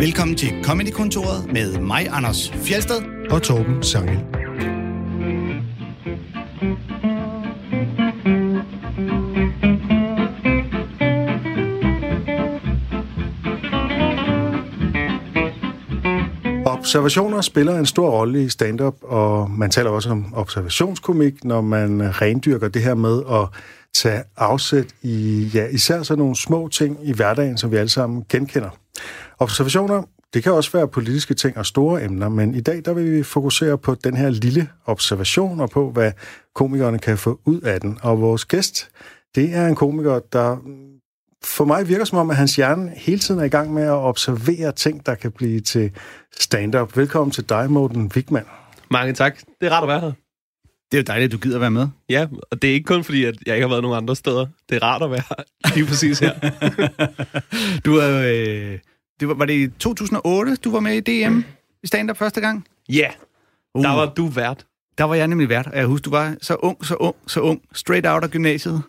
Velkommen til Comedy-kontoret med mig, Anders Fjeldsted og Torben Sangel. Observationer spiller en stor rolle i stand-up, og man taler også om observationskomik, når man øh, rendyrker det her med at tage afsæt i ja, især sådan nogle små ting i hverdagen, som vi alle sammen genkender. Observationer, det kan også være politiske ting og store emner, men i dag der vil vi fokusere på den her lille observation og på, hvad komikerne kan få ud af den. Og vores gæst, det er en komiker, der for mig virker som om, at hans hjerne hele tiden er i gang med at observere ting, der kan blive til stand-up. Velkommen til dig, Morten Wigman. Mange tak. Det er rart at være her. Det er jo dejligt, at du gider være med. Ja, og det er ikke kun fordi, at jeg ikke har været nogen andre steder. Det er rart at være her. lige præcis her. Du er jo, øh, det var, var det i 2008, du var med i DM i stand-up første gang? Ja, Uh. der var du vært. Der var jeg nemlig vært, og jeg husker, du var så ung, så ung, så ung, straight out af gymnasiet.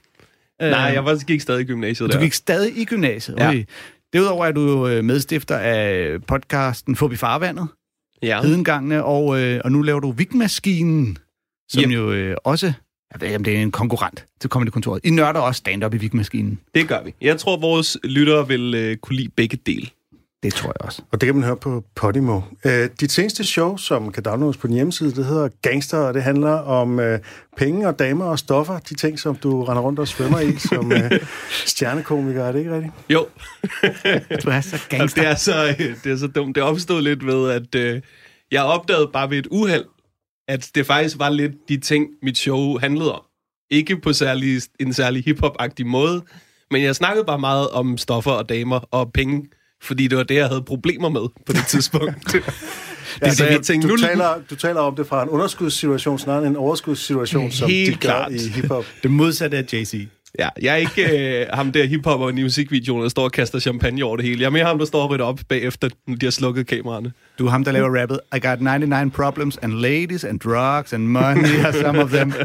Nej, jeg var gik stadig i gymnasiet Du der. gik stadig i gymnasiet. Ja. Okay. Derudover er du jo øh, medstifter af podcasten Forbi Farvandet, Ja. Hedengangene, og, øh, og nu laver du Vigmaskinen, som Yep. jo øh, også jeg ved ikke, om det er en konkurrent til Comedy-kontoret. I nørder også stand-up i Vigmaskinen. Det gør vi. Jeg tror, vores lyttere vil øh, kunne lide begge dele. Det tror jeg også. Og det kan man høre på Podimo. Øh, dit seneste show, som kan downloades på din hjemmeside, det hedder Gangster, og det handler om øh, penge og damer og stoffer. De ting, som du render rundt og svømmer i som øh, stjernekomiker. Er det ikke rigtigt? Jo, Du er så gangster. det, er så, øh, det er så dumt. Det opstod lidt ved, at øh, jeg opdagede bare ved et uheld, at det faktisk var lidt de ting, mit show handlede om. Ikke på særlig, en særlig hiphop-agtig måde, men jeg snakkede bare meget om stoffer og damer og penge, fordi det var det, jeg havde problemer med på det tidspunkt. det er så, jeg tænkte, du, nu, taler, du taler om det fra en underskudssituation, snarere end en overskudssituation, som Helt de gør klart. i hiphop. Det modsatte af JC. Ja, jeg er ikke øh, ham der hiphopper i musikvideoen, der står og kaster champagne over det hele. Jeg er mere ham, der står og rydder op bagefter, når de har slukket kameraerne. Du er ham, der laver rappet. I got 99 problems, and ladies, and drugs, and money are some of them.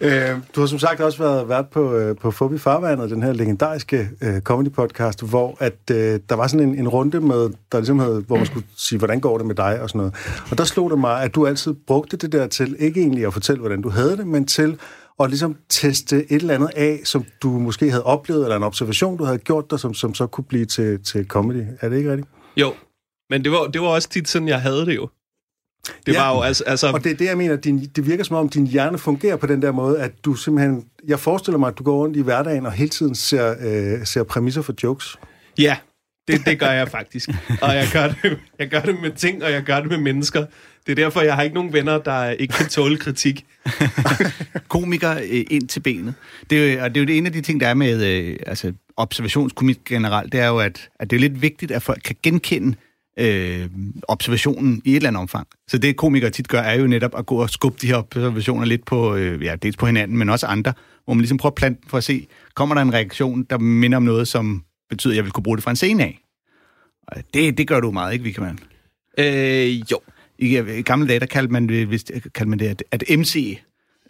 Øh, du har som sagt også været vært på, øh, på Fobi Farvandet, den her legendariske øh, comedy-podcast, hvor at, øh, der var sådan en, en runde, med, der ligesom havde, hvor man skulle sige, hvordan går det med dig og sådan noget. Og der slog det mig, at du altid brugte det der til, ikke egentlig at fortælle, hvordan du havde det, men til at ligesom teste et eller andet af, som du måske havde oplevet, eller en observation, du havde gjort dig, som, som så kunne blive til, til comedy. Er det ikke rigtigt? Jo, men det var, det var også tit sådan, jeg havde det jo. Det Ja. var jo altså... altså Og det er det, jeg mener, din, det virker som om, din hjerne fungerer på den der måde, at du simpelthen... Jeg forestiller mig, at du går rundt i hverdagen og hele tiden ser, øh, ser præmisser for jokes. Ja, det, det gør jeg faktisk. Og jeg gør, det, jeg gør det med ting, og jeg gør det med mennesker. Det er derfor, jeg har ikke nogen venner, der ikke kan tåle kritik. Komiker øh, ind til benet. Det er, jo- og det er jo det ene af de ting, der er med øh, altså, observationskomik generelt, det er jo, at, at det er lidt vigtigt, at folk kan genkende øh, observationen i et eller andet omfang. Så det komikere tit gør, er jo netop at gå og skubbe de her observationer lidt på, øh, ja, dels på hinanden, men også andre, hvor man ligesom prøver at plante for at se, kommer der en reaktion, der minder om noget, som betyder, at jeg vil kunne bruge det fra en scene af. Og det, det gør du meget, ikke, Wickermann? Øh, jo. I, I gamle dage, der kaldte man hvis, kaldte man det at, at MC,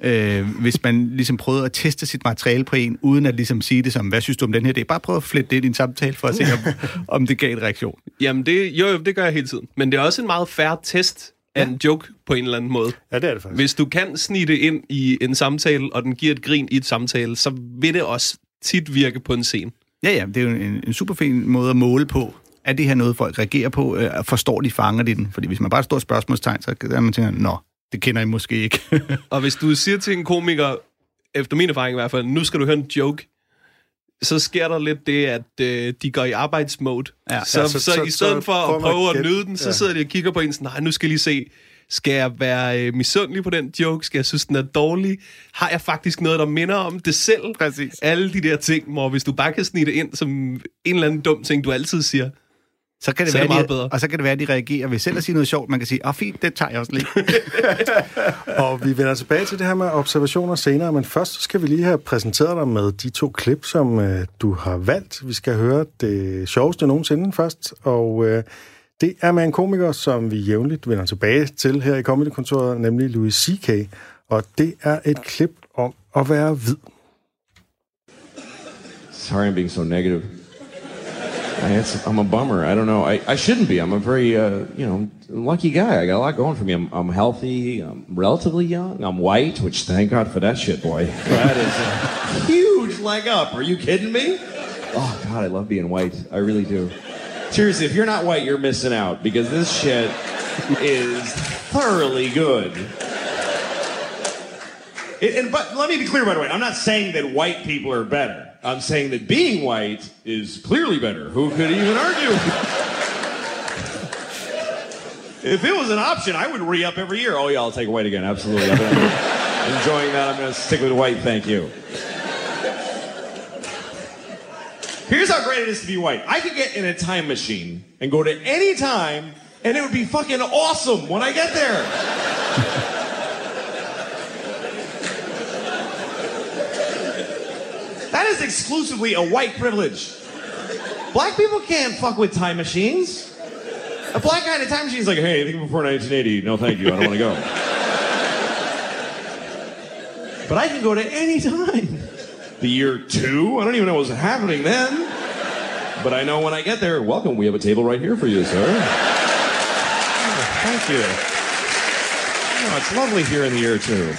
øh, hvis man ligesom prøvede at teste sit materiale på en, uden at ligesom sige det som, hvad synes du om den her idé? Bare prøv at flette det ind i en samtale, for at se, om, om det gav en reaktion. Jamen, det, jo, jo, det gør jeg hele tiden. Men det er også en meget færre test af en joke på en eller anden måde. Ja, det er det faktisk. Hvis du kan snige det ind i en samtale, og den giver et grin i et samtale, så vil det også tit virke på en scene. Ja, ja, det er jo en, en super fin måde at måle på. Er det her noget, folk reagerer på? Øh, forstår de, fanger de den? Fordi hvis man bare står spørgsmålstegn, så kan man tænke, nå, det kender I måske ikke. Og hvis du siger til en komiker, efter min erfaring i hvert fald, nu skal du høre en joke, så sker der lidt det, at øh, de går i arbejdsmode. Ja. så, Ja, så, så- så, i stedet så for at prøve at at nyde den, så ja. sidder de og kigger på en sådan, nej, nu skal jeg lige se, skal jeg være øh, misundelig på den joke? Skal jeg synes, den er dårlig? Har jeg faktisk noget, der minder om det selv? Præcis. Alle de der ting, hvor hvis du bare kan snige det ind som en eller anden dum ting, du altid siger. Så kan det, Så være, det meget de, bedre. Og så kan det være, at de reagerer ved selv at sige noget sjovt. Man kan sige, åh oh, fint, det tager jeg også lige. Og vi vender tilbage til det her med observationer senere, men først så skal vi lige have præsenteret dig med de to klip, som øh, du har valgt. Vi skal høre det sjoveste nogensinde først, og øh, det er med en komiker, som vi jævnligt vender tilbage til her i Comedy-kontoret, nemlig Louis C.K., og det er et klip om at være hvid. Sorry I'm being so negative. It's, I'm a bummer. I don't know. I, I shouldn't be. I'm a very, uh, you know, lucky guy. I got a lot going for me. I'm, I'm healthy. I'm relatively young. I'm white, which thank God for that shit, boy. That is a huge leg up. Are you kidding me? Oh, God, I love being white. I really do. Seriously, if you're not white, you're missing out because this shit is thoroughly good. It, and but let me be clear, by the way. I'm not saying that white people are better. I'm saying that being white is clearly better. Who could even argue? if it was an option, I would re-up every year. Oh yeah, I'll take white again. Absolutely. Been enjoying that. I'm going to stick with white. Thank you. Here's how great it is to be white. I could get in a time machine and go to any time, and it would be fucking awesome when I get there. That is exclusively a white privilege. Black people can't fuck with time machines. A black guy in a time machine is like, hey, anything before 1980? No, thank you. I don't want to go. but I can go to any time. The year two? I don't even know what's happening then. But I know when I get there, welcome. We have a table right here for you, sir. Oh, thank you. Oh, it's lovely here in the year two.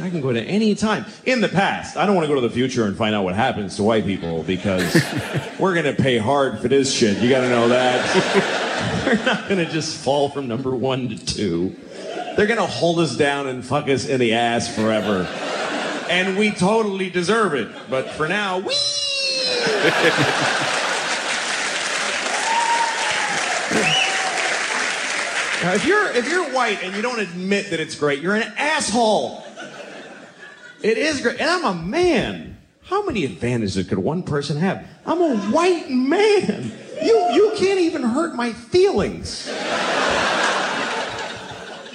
I can go to any time. In the past, I don't want to go to the future and find out what happens to white people because we're going to pay hard for this shit. You got to know that. we're not going to just fall from number one to two. They're going to hold us down and fuck us in the ass forever. And we totally deserve it. But for now, we. Now, if you're if you're white and you don't admit that it's great, you're an asshole. It is great. And I'm a man. How many advantages could one person have? I'm a white man. You, you can't even hurt my feelings.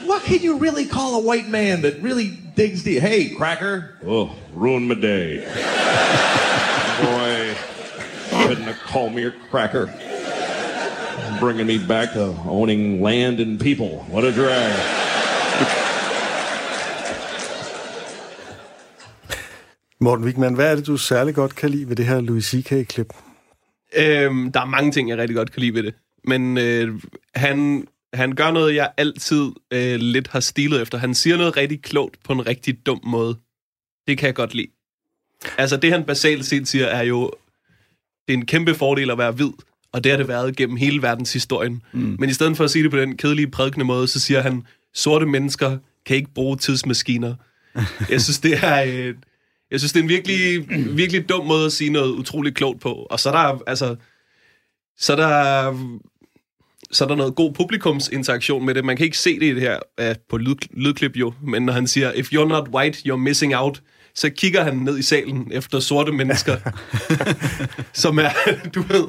What can you really call a white man that really digs deep? Hey, cracker. Oh, ruined my day. Boy, couldn't have called me a cracker. Bringing me back to owning land and people. What a drag. Morten Wigman, hvad er det, du særlig godt kan lide ved det her Louis C.K.-klip? Øhm, der er mange ting, jeg rigtig godt kan lide ved det. Men øh, han, han gør noget, jeg altid øh, lidt har stilet efter. Han siger noget rigtig klogt på en rigtig dum måde. Det kan jeg godt lide. Altså, det han basalt set siger, er jo, det er en kæmpe fordel at være hvid, og det har det været gennem hele verdenshistorien. Mm. Men i stedet for at sige det på den kedelige, prædikende måde, så siger han, sorte mennesker kan ikke bruge tidsmaskiner. jeg synes, det er... Øh, jeg synes, det er en virkelig, virkelig dum måde at sige noget utroligt klogt på. Og så er der, altså, så er der, så er der noget god publikumsinteraktion med det. Man kan ikke se det, i det her uh, på lyd, lydklip jo, men når han siger, if you're not white, you're missing out, så kigger han ned i salen efter sorte mennesker, som er, du ved,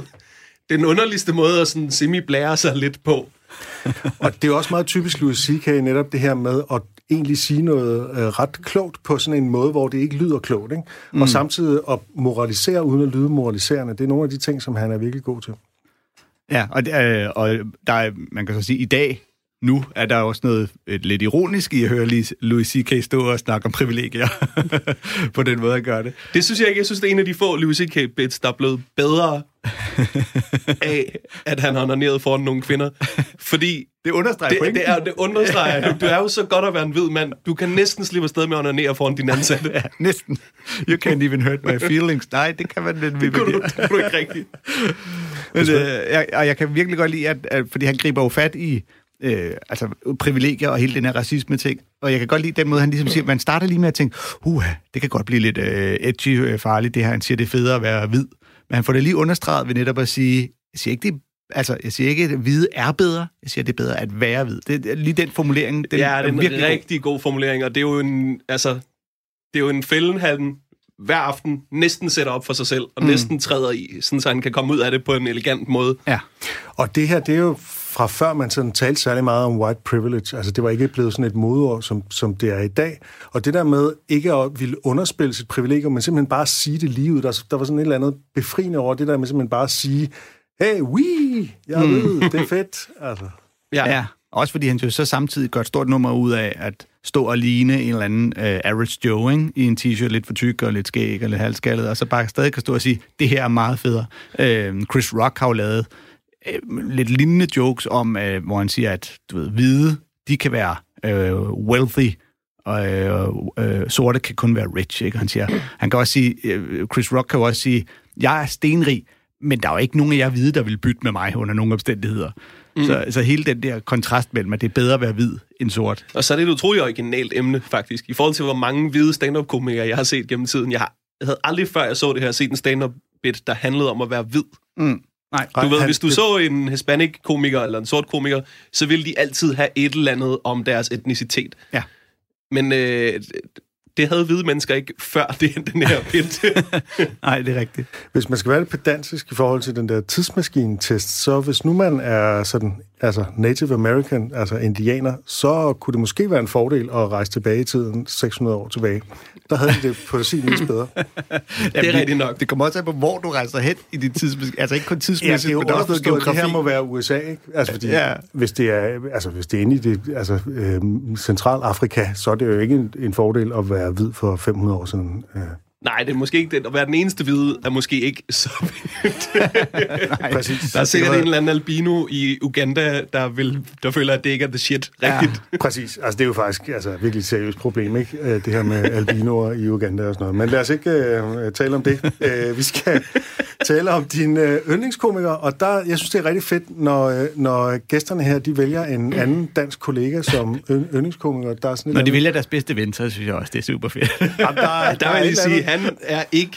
den underligste måde at sådan semi-blære sig lidt på. og det er også meget typisk Louis C.K. netop det her med at egentlig sige noget øh, ret klogt på sådan en måde, hvor det ikke lyder klogt, ikke? Mm. Og samtidig at moralisere uden at lyde moraliserende. Det er nogle af de ting, som han er virkelig god til. Ja, og, øh, og der er, man kan så sige, i dag, nu er der også noget et lidt ironisk i at høre Louis C.K. stå og snakke om privilegier på den måde at gøre det. Det synes jeg ikke. Jeg synes, det er en af de få Louis C.K. bits, der er blevet bedre af, at han har noneret foran nogle kvinder. Fordi det understreger det, det, er, det understreger. Du, du er jo så godt at være en hvid mand. Du kan næsten slippe afsted med at onanere foran din ansatte. ja, næsten. You can't even hurt my feelings. Nej, det kan man lidt det kan du, det kan du ikke rigtigt. Men, øh, jeg, og jeg kan virkelig godt lide, at, at fordi han griber jo fat i øh, altså privilegier og hele den her racisme-ting. Og jeg kan godt lide den måde, han ligesom siger, man starter lige med at tænke, uha, det kan godt blive lidt øh, edgy, øh, farligt, det her. Han siger, det er federe at være hvid. Men han får det lige understreget ved netop at sige, jeg siger ikke, det Altså, jeg siger ikke, at hvide er bedre. Jeg siger, at det er bedre at være hvid. Det er lige den formulering. Den ja, det er en virkelig rigtig god. god formulering, og det er jo en, altså, det er jo en fælden, han hver aften næsten sætter op for sig selv, og mm. næsten træder i, sådan så han kan komme ud af det på en elegant måde. Ja, og det her, det er jo fra før man sådan talte særlig meget om white privilege. Altså, det var ikke blevet sådan et modord, som, som det er i dag. Og det der med ikke at ville underspille sit privilegium, men simpelthen bare sige det lige ud. Der, der var sådan et eller andet befriende over det der med simpelthen bare at sige, hey, we, jeg mm. det er fedt. Altså. Ja. ja, også fordi han jo så samtidig gør et stort nummer ud af, at stå og ligne en eller anden øh, average Joe, ikke? i en t-shirt, lidt for tyk og lidt skæg og lidt halvskaldet, og så bare stadig kan stå og sige, det her er meget federe. Øh, Chris Rock har jo lavet øh, lidt lignende jokes om, øh, hvor han siger, at du ved, hvide, de kan være øh, wealthy, og øh, øh, sorte kan kun være rich, ikke? Han siger, han kan også sige, øh, Chris Rock kan også sige, jeg er stenrig, men der er jo ikke nogen af jer hvide, der vil bytte med mig under nogen omstændigheder. Mm. Så, så hele den der kontrast mellem, at det er bedre at være hvid end sort. Og så er det et utroligt originalt emne, faktisk. I forhold til, hvor mange hvide stand-up-komikere, jeg har set gennem tiden. Jeg, har, havde aldrig før, jeg så det her, set en stand-up-bit, der handlede om at være hvid. Mm. Nej. Du ved, han, hvis du det... så en hispanic-komiker eller en sort komiker, så vil de altid have et eller andet om deres etnicitet. Ja. Men øh, det havde hvide mennesker ikke før det den her pint. Nej, det er rigtigt. Hvis man skal være lidt pedantisk i forhold til den der tidsmaskine-test, så hvis nu man er sådan, altså Native American, altså indianer, så kunne det måske være en fordel at rejse tilbage i tiden 600 år tilbage. Der havde de det på sin vis bedre. Jamen, det er rigtigt nok. Det kommer også an på, hvor du rejser hen i dit tidsmaskine. Altså ikke kun tidsmæssigt, ja, men også noget geografi. Det her må være USA, ikke? Altså, fordi, ja. hvis, det er, altså, hvis det er inde i det, altså, øh, Centralafrika, så er det jo ikke en, en fordel at være er hvid for 500 år siden. Øh, Nej, det er måske ikke det. At være den eneste hvide er måske ikke så vildt. Nej, præcis. Der er sikkert en eller anden albino i Uganda, der, vil, der føler, at det ikke er the shit rigtigt. Ja, præcis. Altså, det er jo faktisk altså, virkelig et seriøst problem, ikke? Øh, det her med albinoer i Uganda og sådan noget. Men lad os ikke øh, tale om det. Øh, vi skal tale om din øh, yndlingskomiker, og der, jeg synes, det er rigtig fedt, når, øh, når gæsterne her, de vælger en anden dansk kollega som yndlingskomiker. Der er sådan når de andet... vælger deres bedste ven, så synes jeg også, det er super fedt. Jamen, der, der, der, der vil jeg sige, han er ikke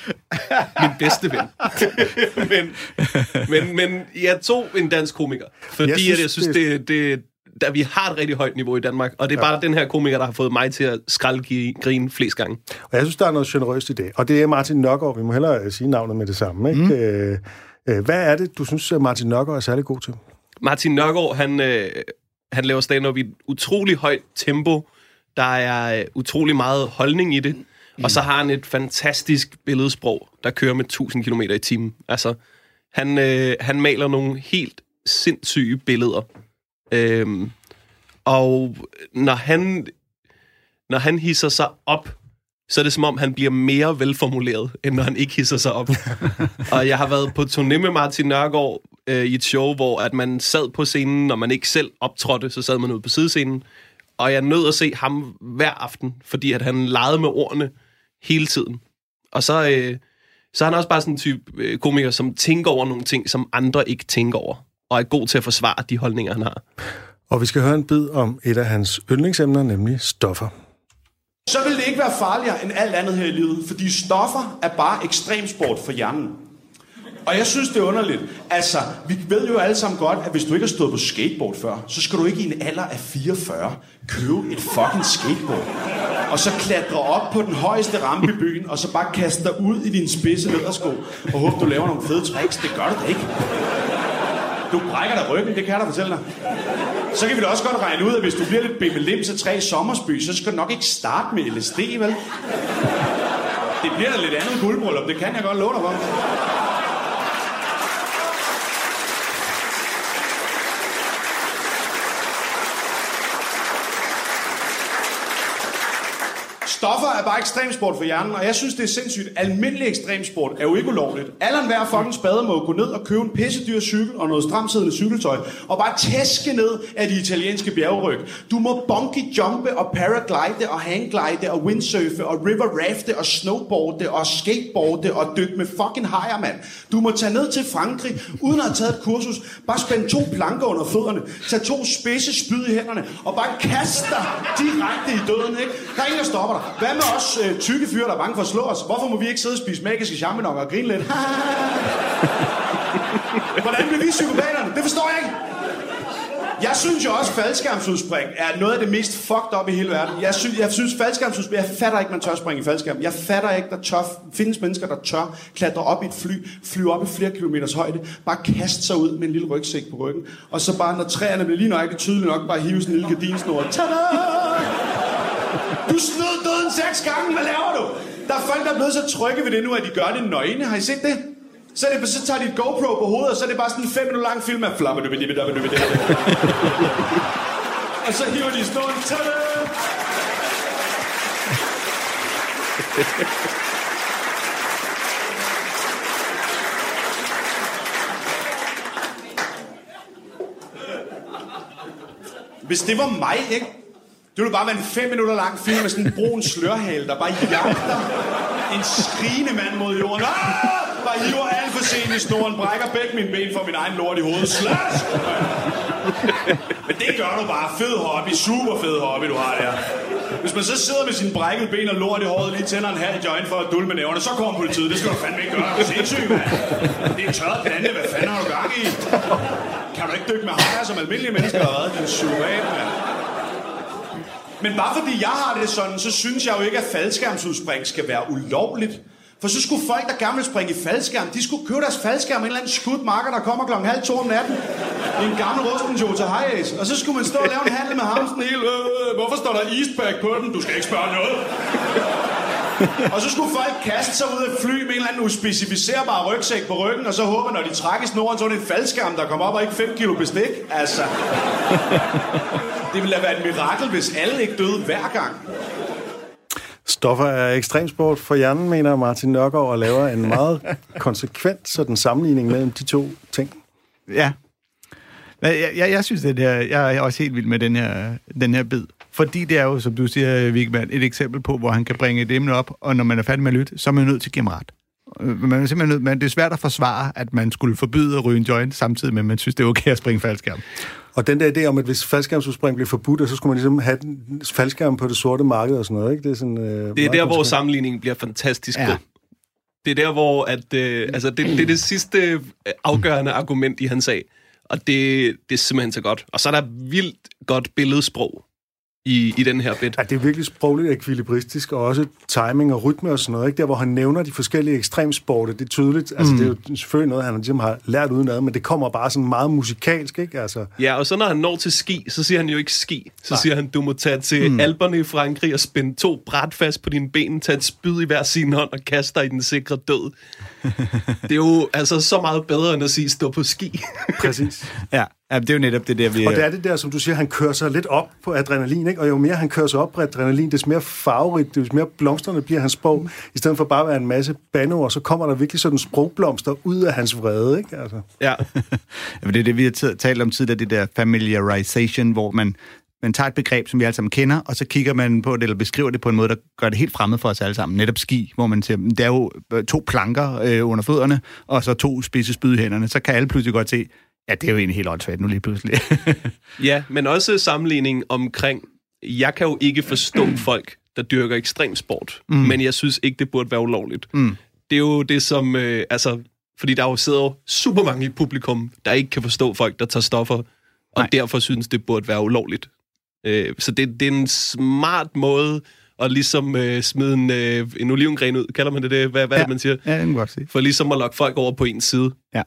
min bedste ven. men, men, men jeg tog en dansk komiker, fordi jeg synes, at jeg synes det, det, der vi har et rigtig højt niveau i Danmark, og det er bare ja. den her komiker, der har fået mig til at skralde grin flest gange. Og jeg synes, der er noget generøst i det, og det er Martin Nørgaard, vi må hellere øh, sige navnet med det samme. Ikke? Mm. Øh, øh hvad er det, du synes, øh, Martin Nørgaard er særlig god til? Martin Nørgaard, han, øh, han laver stand-up i et utrolig højt tempo, der er utrolig meget holdning i det. Mm. Og så har han et fantastisk billedsprog, der kører med 1000 km i timen. Altså, han, øh, han maler nogle helt sindssyge billeder. Øhm, og når han, når han hisser sig op, så er det som om, han bliver mere velformuleret, end når han ikke hisser sig op. og jeg har været på turné med Martin Nørgaard øh, i et show, hvor at man sad på scenen, når man ikke selv optrådte, så sad man ude på sidescenen. Og jeg nød at se ham hver aften, fordi at han legede med ordene hele tiden. Og så, øh, så er han også bare sådan en type øh, komiker, som tænker over nogle ting, som andre ikke tænker over, og er god til at forsvare de holdninger, han har. Og vi skal høre en bid om et af hans yndlingsemner, nemlig stoffer. Så vil det ikke være farligere end alt andet her i livet, fordi stoffer er bare ekstremsport for hjernen. Og jeg synes, det er underligt. Altså, vi ved jo alle sammen godt, at hvis du ikke har stået på skateboard før, så skal du ikke i en alder af 44 købe et fucking skateboard. Og så klatre op på den højeste rampe i byen, og så bare kaste dig ud i din spidse lædersko, og håbe, du laver nogle fede tricks. Det gør du da ikke. Du brækker dig ryggen, det kan jeg da fortælle dig. Så kan vi da også godt regne ud, at hvis du bliver lidt bimmelim til tre sommersby, så skal du nok ikke starte med LSD, vel? Det bliver da lidt andet guldbryllup, det kan jeg godt love dig for. Stoffer er bare ekstremsport for hjernen, og jeg synes, det er sindssygt. Almindelig ekstremsport er jo ikke ulovligt. Alle hver fucking spade må gå ned og købe en pissedyr cykel og noget stramsiddende cykeltøj, og bare tæske ned af de italienske bjergryg. Du må bungee jumpe og paraglide og hangglide og windsurfe og river rafte og snowboarde og skateboarde og dykke med fucking hajer, mand. Du må tage ned til Frankrig, uden at have taget et kursus. Bare spænde to planker under fødderne, tage to spidse spyd i hænderne og bare kaste dig direkte i døden, ikke? Der er ingen, der stopper dig. Hvad med os øh, tykke fyre, der er bange for at slå os? Hvorfor må vi ikke sidde og spise magiske champignoner og grine lidt? Hvordan bliver vi psykopaterne? Det forstår jeg ikke. Jeg synes jo også, at faldskærmsudspring er noget af det mest fucked up i hele verden. Jeg, synes, jeg synes, faldskærmsudspring... Jeg fatter ikke, man tør springe i faldskærm. Jeg fatter ikke, der tør, findes mennesker, der tør klatre op i et fly, flyve op i flere kilometers højde, bare kaste sig ud med en lille rygsæk på ryggen, og så bare, når træerne bliver lige nøjagtigt tydeligt nok, bare hive sådan en lille gardinsnor. Tada! Du snød døden seks gange, hvad laver du? Der er folk, der er blevet så trygge ved det nu, at de gør det nøgne. Har I set det? Så, er det, så tager de et GoPro på hovedet, og så er det bare sådan en fem minutter lang film af flapper du vil Og så hiver de snuden. Tada! Hvis det var mig, ikke? Det ville bare være en fem minutter lang film med sådan en brun slørhale, der bare jagter en skrigende mand mod jorden. Ah! Bare hiver alt for sent i snoren, brækker begge mine ben for min egen lort i hovedet. Slash! Men det gør du bare. Fed hobby. Super fed hobby, du har der. Hvis man så sidder med sine brækkede ben og lort i håret, lige tænder en halv joint for at dulle med så kommer politiet. Det skal du fandme ikke gøre. Sindssyg, sindssygt, mand. Det er tørret plante. Hvad fanden har du gang i? Kan du ikke dykke med hajer som almindelige mennesker har været? Din surat, mand. Men bare fordi jeg har det sådan, så synes jeg jo ikke, at faldskærmsudspring skal være ulovligt. For så skulle folk, der gerne vil springe i faldskærm, de skulle købe deres faldskærm en eller anden skudmarker, der kommer klokken halv to om natten. I en gammel rusten Jota Hayes. Og så skulle man stå og lave en handel med ham sådan helt, øh, øh, øh, hvorfor står der Eastpack på den? Du skal ikke spørge noget. og så skulle folk kaste sig ud af fly med en eller anden uspecificerbar rygsæk på ryggen, og så håbe, når de trækker i snoren, så er det en faldskærm, der kommer op og ikke 5 kilo bestik. Altså, det ville da være et mirakel, hvis alle ikke døde hver gang. Stoffer er ekstremsport for hjernen, mener Martin Nørgaard, og laver en meget konsekvent sådan sammenligning mellem de to ting. Ja. Jeg, jeg, jeg synes, det her, jeg er også helt vild med den her, den her bid. Fordi det er jo, som du siger, Vigman, et eksempel på, hvor han kan bringe et emne op, og når man er færdig med at lytte, så er man nødt til at give ham ret. Øh, Man er simpelthen nødt, men det er svært at forsvare, at man skulle forbyde at ryge en joint, samtidig med, at man synes, det er okay at springe faldskærm. Og den der idé om, at hvis faldskærmsudspring blev forbudt, så skulle man ligesom have den faldskærm på det sorte marked og sådan noget, ikke? Det er, sådan, øh, Det er der, hvor sammenligningen bliver fantastisk Ja. god. Det er der, hvor at, øh, altså det, det er det sidste afgørende argument i hans sag. Og det, det er simpelthen så godt. Og så er der vildt godt billedsprog i, i den her bit. Ja, det er virkelig sprogligt ekvilibristisk, og også timing og rytme og sådan noget. Ikke? Der, hvor han nævner de forskellige ekstremsporte, det er tydeligt. Altså, mm. det er jo selvfølgelig noget, han ligesom har lært udenad, men det kommer bare sådan meget musikalsk, ikke? Altså, Ja, og så når han når til ski, så siger han jo ikke ski. Så Nej. siger han, du må tage til mm. Alperne i Frankrig og spænde to bræt fast på dine ben, tage et spyd i hver sin hånd og kaste dig i den sikre død. det er jo altså så meget bedre end at sige, stå på ski. præcis. Ja, ja det er jo netop det der, vi... Og det er det der, som du siger, han kører sig lidt op på adrenalin, ikke? Og jo mere han kører sig op på adrenalin, des mere farverigt, des mere blomstrende bliver hans sprog, i stedet for bare at være en masse bandeord, så kommer der virkelig sådan sprogblomster ud af hans vrede, ikke? Altså. ja. Det er det, vi har talt om tidligere, det der familiarization, hvor man, man tager et begreb, som vi alle sammen kender, og så kigger man på det, eller beskriver det på en måde, der gør det helt fremmed for os alle sammen. Netop ski, hvor man siger, det er jo øh, to planker øh, under fødderne, og så to spidse spyd i hænderne. Så kan alle pludselig godt se, ja, det er jo egentlig helt åndssvagt nu lige pludselig. ja, men også sammenligning omkring, jeg kan jo ikke forstå folk, der dyrker ekstremsport, mm. men jeg synes ikke, det burde være ulovligt. Mm. Det er jo det, som... Øh, altså, fordi der jo sidder jo super mange i publikum, der ikke kan forstå folk, der tager stoffer, og Nej. Derfor synes, det burde være ulovligt. Øh, så det, det er en smart måde at ligesom øh, smide en, øh, en olivengren ud. Kalder man det det? Hvad, hvad ja. det, man siger? ja, det kan man godt sige. For ligesom at lokke folk over på ens side. Ja.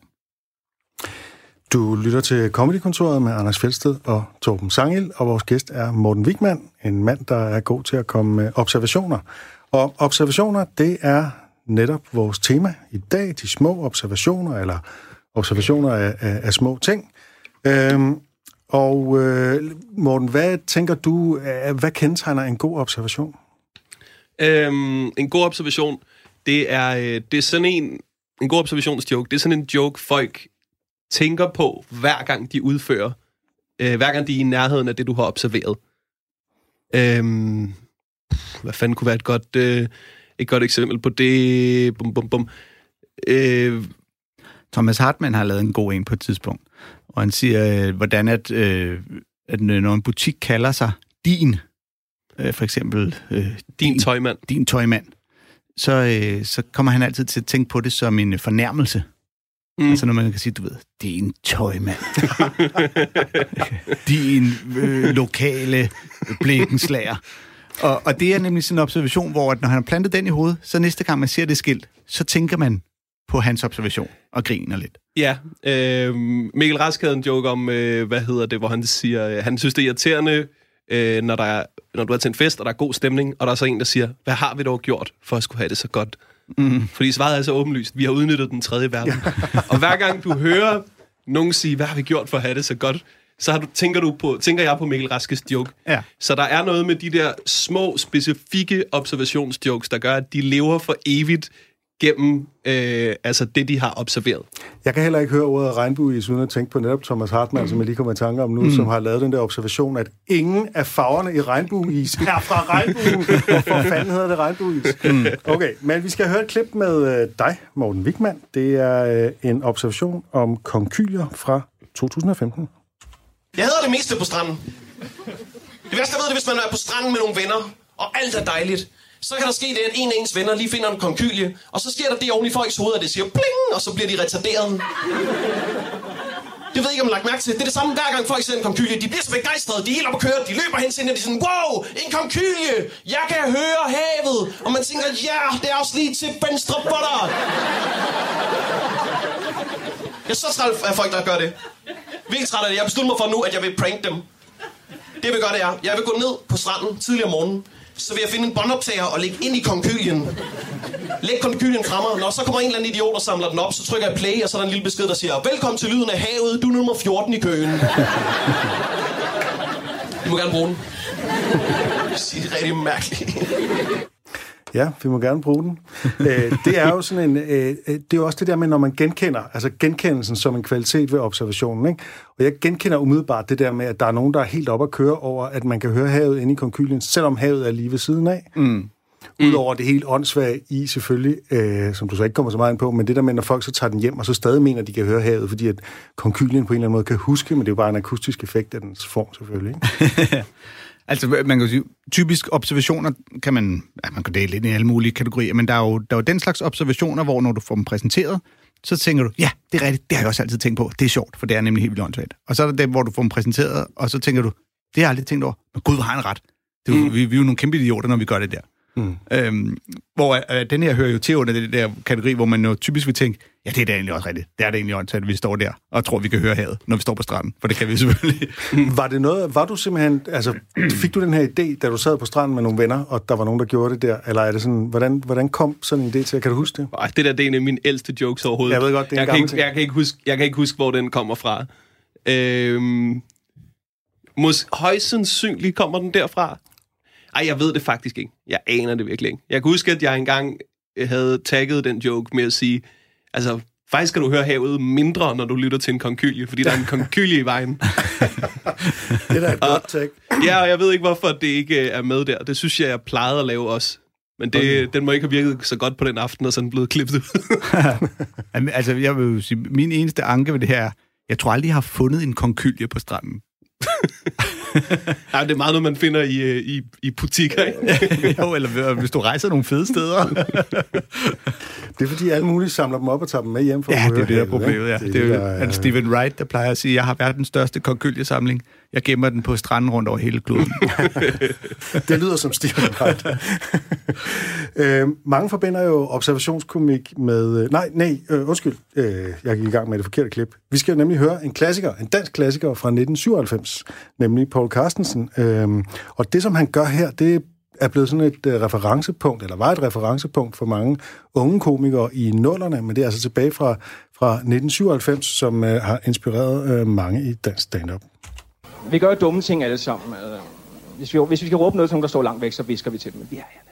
Du lytter til Comedykontoret med Anders Fjeldsted og Torben Sangel, og vores gæst er Morten Wigman, en mand, der er god til at komme med observationer. Og observationer, det er netop vores tema i dag, de små observationer, eller observationer af, af, af små ting. Øhm, og øh, Morten, hvad tænker du, øh, hvad kendetegner en god observation? Øhm, en god observation, det er, øh, det er sådan en, en god observationsjoke, det er sådan en joke, folk tænker på, hver gang de udfører, øh, hver gang de er i nærheden af det, du har observeret. Øhm, hvad fanden kunne være et godt, øh, et godt eksempel på det? Bum, bum, bum. Øh, Thomas Hartmann har lavet en god en på et tidspunkt, og han siger, øh, hvordan at, øh, at når en butik kalder sig din, øh, for eksempel øh, din tøjmand. din tøjmand, så, øh, så kommer han altid til at tænke på det som en fornærmelse. Mm. Altså når man kan sige, du ved, din tøjmand. din øh, lokale blikkenslager. Og, og det er nemlig sådan en observation, hvor at når han har plantet den i hovedet, så næste gang man ser det skilt, så tænker man på hans observation og griner lidt. Ja, øh, Mikkel Rask havde en joke om, øh, hvad hedder det, hvor han siger, øh, han synes, det er irriterende, øh, når, der er, når du er til en fest, og der er god stemning, og der er så en, der siger, hvad har vi dog gjort for at skulle have det så godt? Mm. Fordi svaret er så åbenlyst, vi har udnyttet den tredje verden. og hver gang du hører nogen sige, hvad har vi gjort for at have det så godt, så har du, tænker, du på, tænker jeg på Mikkel Raskes joke. Ja. Så der er noget med de der små, specifikke observationsjokes, der gør, at de lever for evigt gennem øh, altså det, de har observeret. Jeg kan heller ikke høre ordet regnbueis, uden at tænke på netop Thomas Hartmann, mm. som jeg lige kommer i tanke om nu, mm. som har lavet den der observation, at ingen af farverne i regnbueis er fra regnbuen. Hvorfor fanden hedder det regnbueis? Mm. Okay, men vi skal høre et klip med øh, dig, Morten Wigman. Det er øh, en observation om konkylier fra 2015. Jeg hedder det meste på stranden. Det værste, jeg ved, det er, hvis man er på stranden med nogle venner, og alt er dejligt. Så kan der ske det, at en af ens venner lige finder en konkylie, og så sker der det oven i folks hoveder, at det siger bling, og så bliver de retarderet. Det ved jeg ikke, om man lagt mærke til. Det er det samme, hver gang folk ser en konkylie. De bliver så begejstrede, de er helt op at køre, de løber hen til hende, og de er sådan, wow, en konkylie, jeg kan høre havet. Og man tænker, ja, det er også lige til venstre for dig. Jeg er så træt af folk, der gør det. Virkelig træt af det. Jeg beslutter mig for nu, at jeg vil prank dem. Det jeg vil gøre, det er, jeg vil gå ned på stranden tidligere om morgenen, så vil jeg finde en båndoptager og lægge ind i konkylien. Læg konkylien fremad, og Når så kommer en eller anden idiot og samler den op, så trykker jeg play, og så er der en lille besked, der siger, Velkommen til lyden af havet, du er nummer 14 i køen. Du må gerne bruge den. Det er rigtig mærkeligt. Ja, vi må gerne bruge den. Æ, det er jo sådan en, øh, det er jo også det der med, når man genkender, altså genkendelsen som en kvalitet ved observationen. Ikke? Og jeg genkender umiddelbart det der med, at der er nogen, der er helt op at køre over, at man kan høre havet inde i konkylien, selvom havet er lige ved siden af. Mm. Udover det helt åndssvage i selvfølgelig, øh, som du så ikke kommer så meget ind på, men det der med, når folk så tager den hjem, og så stadig mener, at de kan høre havet, fordi at konkylien på en eller anden måde kan huske, men det er jo bare en akustisk effekt af dens form selvfølgelig. Ikke? Altså, man kan sige, typisk observationer kan man, ja, man kan dele ind i alle mulige kategorier, men der er, jo, der er jo den slags observationer, hvor når du får dem præsenteret, så tænker du, ja, det er rigtigt, det har jeg også altid tænkt på, det er sjovt, for det er nemlig helt vildt. Og så er der dem, hvor du får dem præsenteret, og så tænker du, det har jeg aldrig tænkt over, men gud, hvor har han ret. Det Mm. vi, vi er jo nogle kæmpe idioter, når vi gør det der. Mm. Øhm, hvor øh, den her hører jo til under det der kategori, hvor man jo typisk vil tænke, ja, det er da egentlig også rigtigt. Det er da egentlig åndssvagt, at vi står der og tror, vi kan høre havet, når vi står på stranden. For det kan vi selvfølgelig. Var det noget, var du simpelthen, altså, fik du den her idé, da du sad på stranden med nogle venner, og der var nogen, der gjorde det der? Eller er det sådan, hvordan, hvordan kom sådan en idé til? Kan du huske det? Ej, det der det er en af mine ældste jokes overhovedet. Jeg ved godt, det er en jeg kan, gammel ikke, ting. jeg, kan ikke huske, jeg kan ikke huske, hvor den kommer fra. Øhm, mås, højst sandsynligt kommer den derfra. Ej, jeg ved det faktisk ikke. Jeg aner det virkelig ikke. Jeg kan huske, at jeg engang havde tagget den joke med at sige, altså, faktisk skal du høre havet mindre, når du lytter til en konkylie, fordi der er en konkylie i vejen. Det er da et godt tag. Ja, og jeg ved ikke, hvorfor det ikke øh, er med der. Det synes jeg, jeg plejede at lave også. Men det, okay. den må ikke have virket så godt på den aften, og så den blevet klippet ud. Altså, jeg vil jo sige, min eneste anke ved det her, er, jeg tror aldrig, jeg har fundet en konkylie på stranden. ja, det er meget noget, man finder i, øh, i, i butikker, ikke? jo, eller hvis du rejser nogle fede steder. Det er fordi, alle mulige samler dem op og tager dem med hjem for ja, at det er det, der er problemet, ja. ikke? Det er jo der er det Steven Wright, der plejer at sige, jeg har verdens største konkyljesamling. Jeg gemmer den på stranden rundt over hele kloden. Det lyder som Stephen Wright. øh, mange forbinder jo observationskomik med... Øh, nej, nej, øh, undskyld. Øh, jeg gik i gang med det forkerte klip. Vi skal nemlig høre en klassiker, en dansk klassiker fra 1997, nemlig Paul Carstensen. Øh, og det, som han gør her, det er blevet sådan et øh, referencepunkt, eller var et referencepunkt for mange unge komikere i nullerne, men det er altså tilbage fra, fra 1997, som øh, har inspireret øh, mange i dansk stand-up. Vi gør jo dumme ting alle sammen. Øh. Hvis, vi, hvis vi skal råbe noget til nogen, der står langt væk, så visker vi til dem. vi er hernede.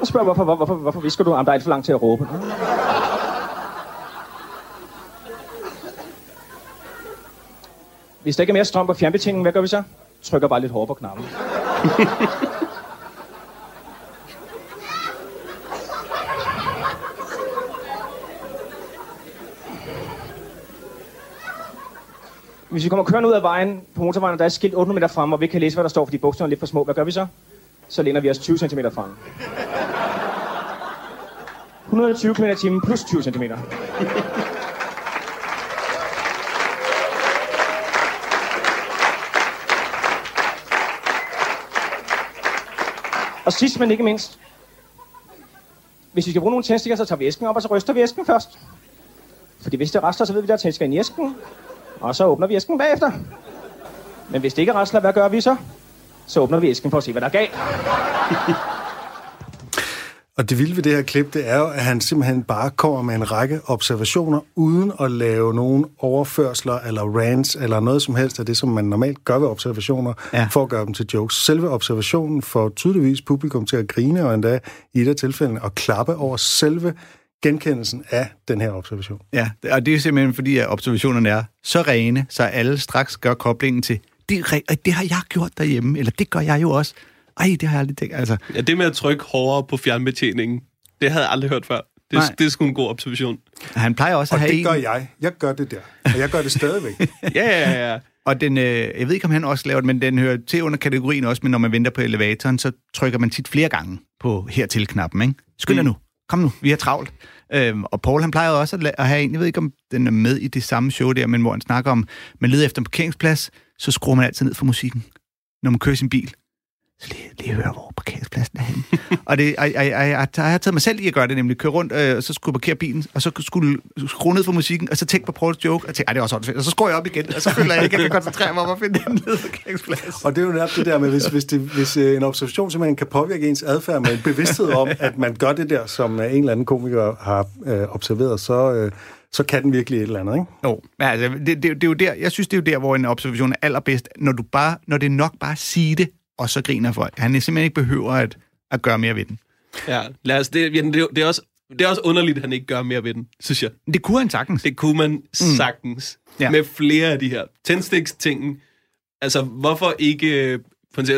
Og spørger, hvorfor, hvor- hvorfor, hvorfor visker du? Jamen, der er alt for langt til at råbe. Hvis der ikke er mere strøm på fjernbetjeningen, hvad gør vi så? Trykker bare lidt hårdere på knappen. Hvis vi kommer kørende ud af vejen på motorvejen, og der er skilt 800 meter frem, og vi ikke kan læse, hvad der står, fordi bogstaverne er lidt for små, hvad gør vi så? Så læner vi os 20 cm frem. 120 km i timen plus 20 cm. Og sidst men ikke mindst, hvis vi skal bruge nogle tændstikker, så tager vi æsken op, og så ryster vi æsken først. Fordi hvis det rester, så ved vi, der er tændstikker i æsken. Og så åbner vi æsken bagefter. Men hvis det ikke rasler, hvad gør vi så? Så åbner vi æsken for at se, hvad der er galt. Og det vilde ved det her klip, det er jo, at han simpelthen bare kommer med en række observationer, uden at lave nogen overførsler eller rants eller noget som helst af det, som man normalt gør ved observationer, Ja. for at gøre dem til jokes. Selve observationen får tydeligvis publikum til at grine, og endda i et af tilfældene at klappe over selve genkendelsen af den her observation. Ja, og det er simpelthen fordi, at observationerne er så rene, så alle straks gør koblingen til, det, det har jeg gjort derhjemme, eller det gør jeg jo også. Ej, det har jeg aldrig tænkt. Altså, Ja, det med at trykke hårdere på fjernbetjeningen, det havde jeg aldrig hørt før. Det, Nej. det er sgu en god observation. han plejer også Og at have det en... gør jeg. Jeg gør det der. Og jeg gør det stadigvæk. Ja, ja, ja. Og den, øh, jeg ved ikke, om han også laver det, men den hører til under kategorien også, men når man venter på elevatoren, så trykker man tit flere gange på hertil-knappen, ikke? Skynd dig Mm. nu. Kom nu, vi har travlt. Øhm, og Paul, han plejer også at, la- at have en, jeg ved ikke, om den er med i det samme show der, men hvor han snakker om, man leder efter en parkeringsplads, så skruer man altid ned for musikken, når man kører sin bil. Så lige, lige høre, hvor parkeringspladsen er henne. og det, jeg, jeg, jeg, jeg, jeg har taget mig selv i at gøre det, nemlig køre rundt, øh, og så skulle parkere bilen, og så skulle skrue ned for musikken, og så tænke på Pauls joke, og tænke, det er også åndssvagt. Og så skruer jeg op igen, og så føler jeg ikke, at jeg kan koncentrere mig om at finde den nede parkeringsplads. Og det er jo netop det der med, hvis, hvis, det, hvis øh, en observation simpelthen kan påvirke ens adfærd med en bevidsthed om, at man gør det der, som øh, en eller anden komiker har øh, observeret, så, øh, så kan den virkelig et eller andet, ikke? Jo, men altså, det, det, det, er jo der, jeg synes, det er jo der, hvor en observation er allerbedst, når, du bare, når det er nok bare sige det, og så griner folk. Han simpelthen ikke behøver at, at gøre mere ved den. ja. Lad os, det, det, er- det, er også, det er også underligt, at han ikke gør mere ved den, synes jeg. Det kunne han sagtens. Det kunne man sagtens. Ja. Ja. Med flere af de her tændstiks-tingen. Altså, hvorfor ikke... øh,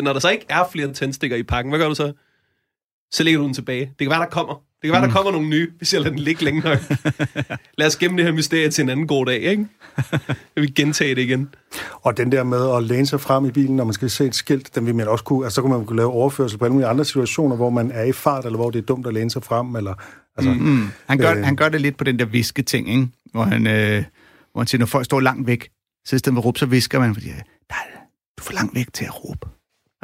Når der så ikke er flere tændstikker i pakken, hvad gør du så? Så lægger du den tilbage. Det kan være, der kommer. Det kan være, der kommer nogle nye, hvis jeg lader den ligge længe nok. Lad os gemme det her mysterie til en anden god dag, ikke? Jeg vil gentage det igen. Og den der med at læne sig frem i bilen, når man skal se et skilt, den vil man også kunne, altså så kunne man kunne lave overførsel på alle mulige andre situationer, hvor man er i fart, eller hvor det er dumt at læne sig frem, eller altså, mm. Han gør, Øh. han gør det lidt på den der visketing, ikke? Hvor han, øh, hvor han siger, når folk står langt væk, så i stedet for at råbe, så visker man, fordi, du er for langt væk til at råbe.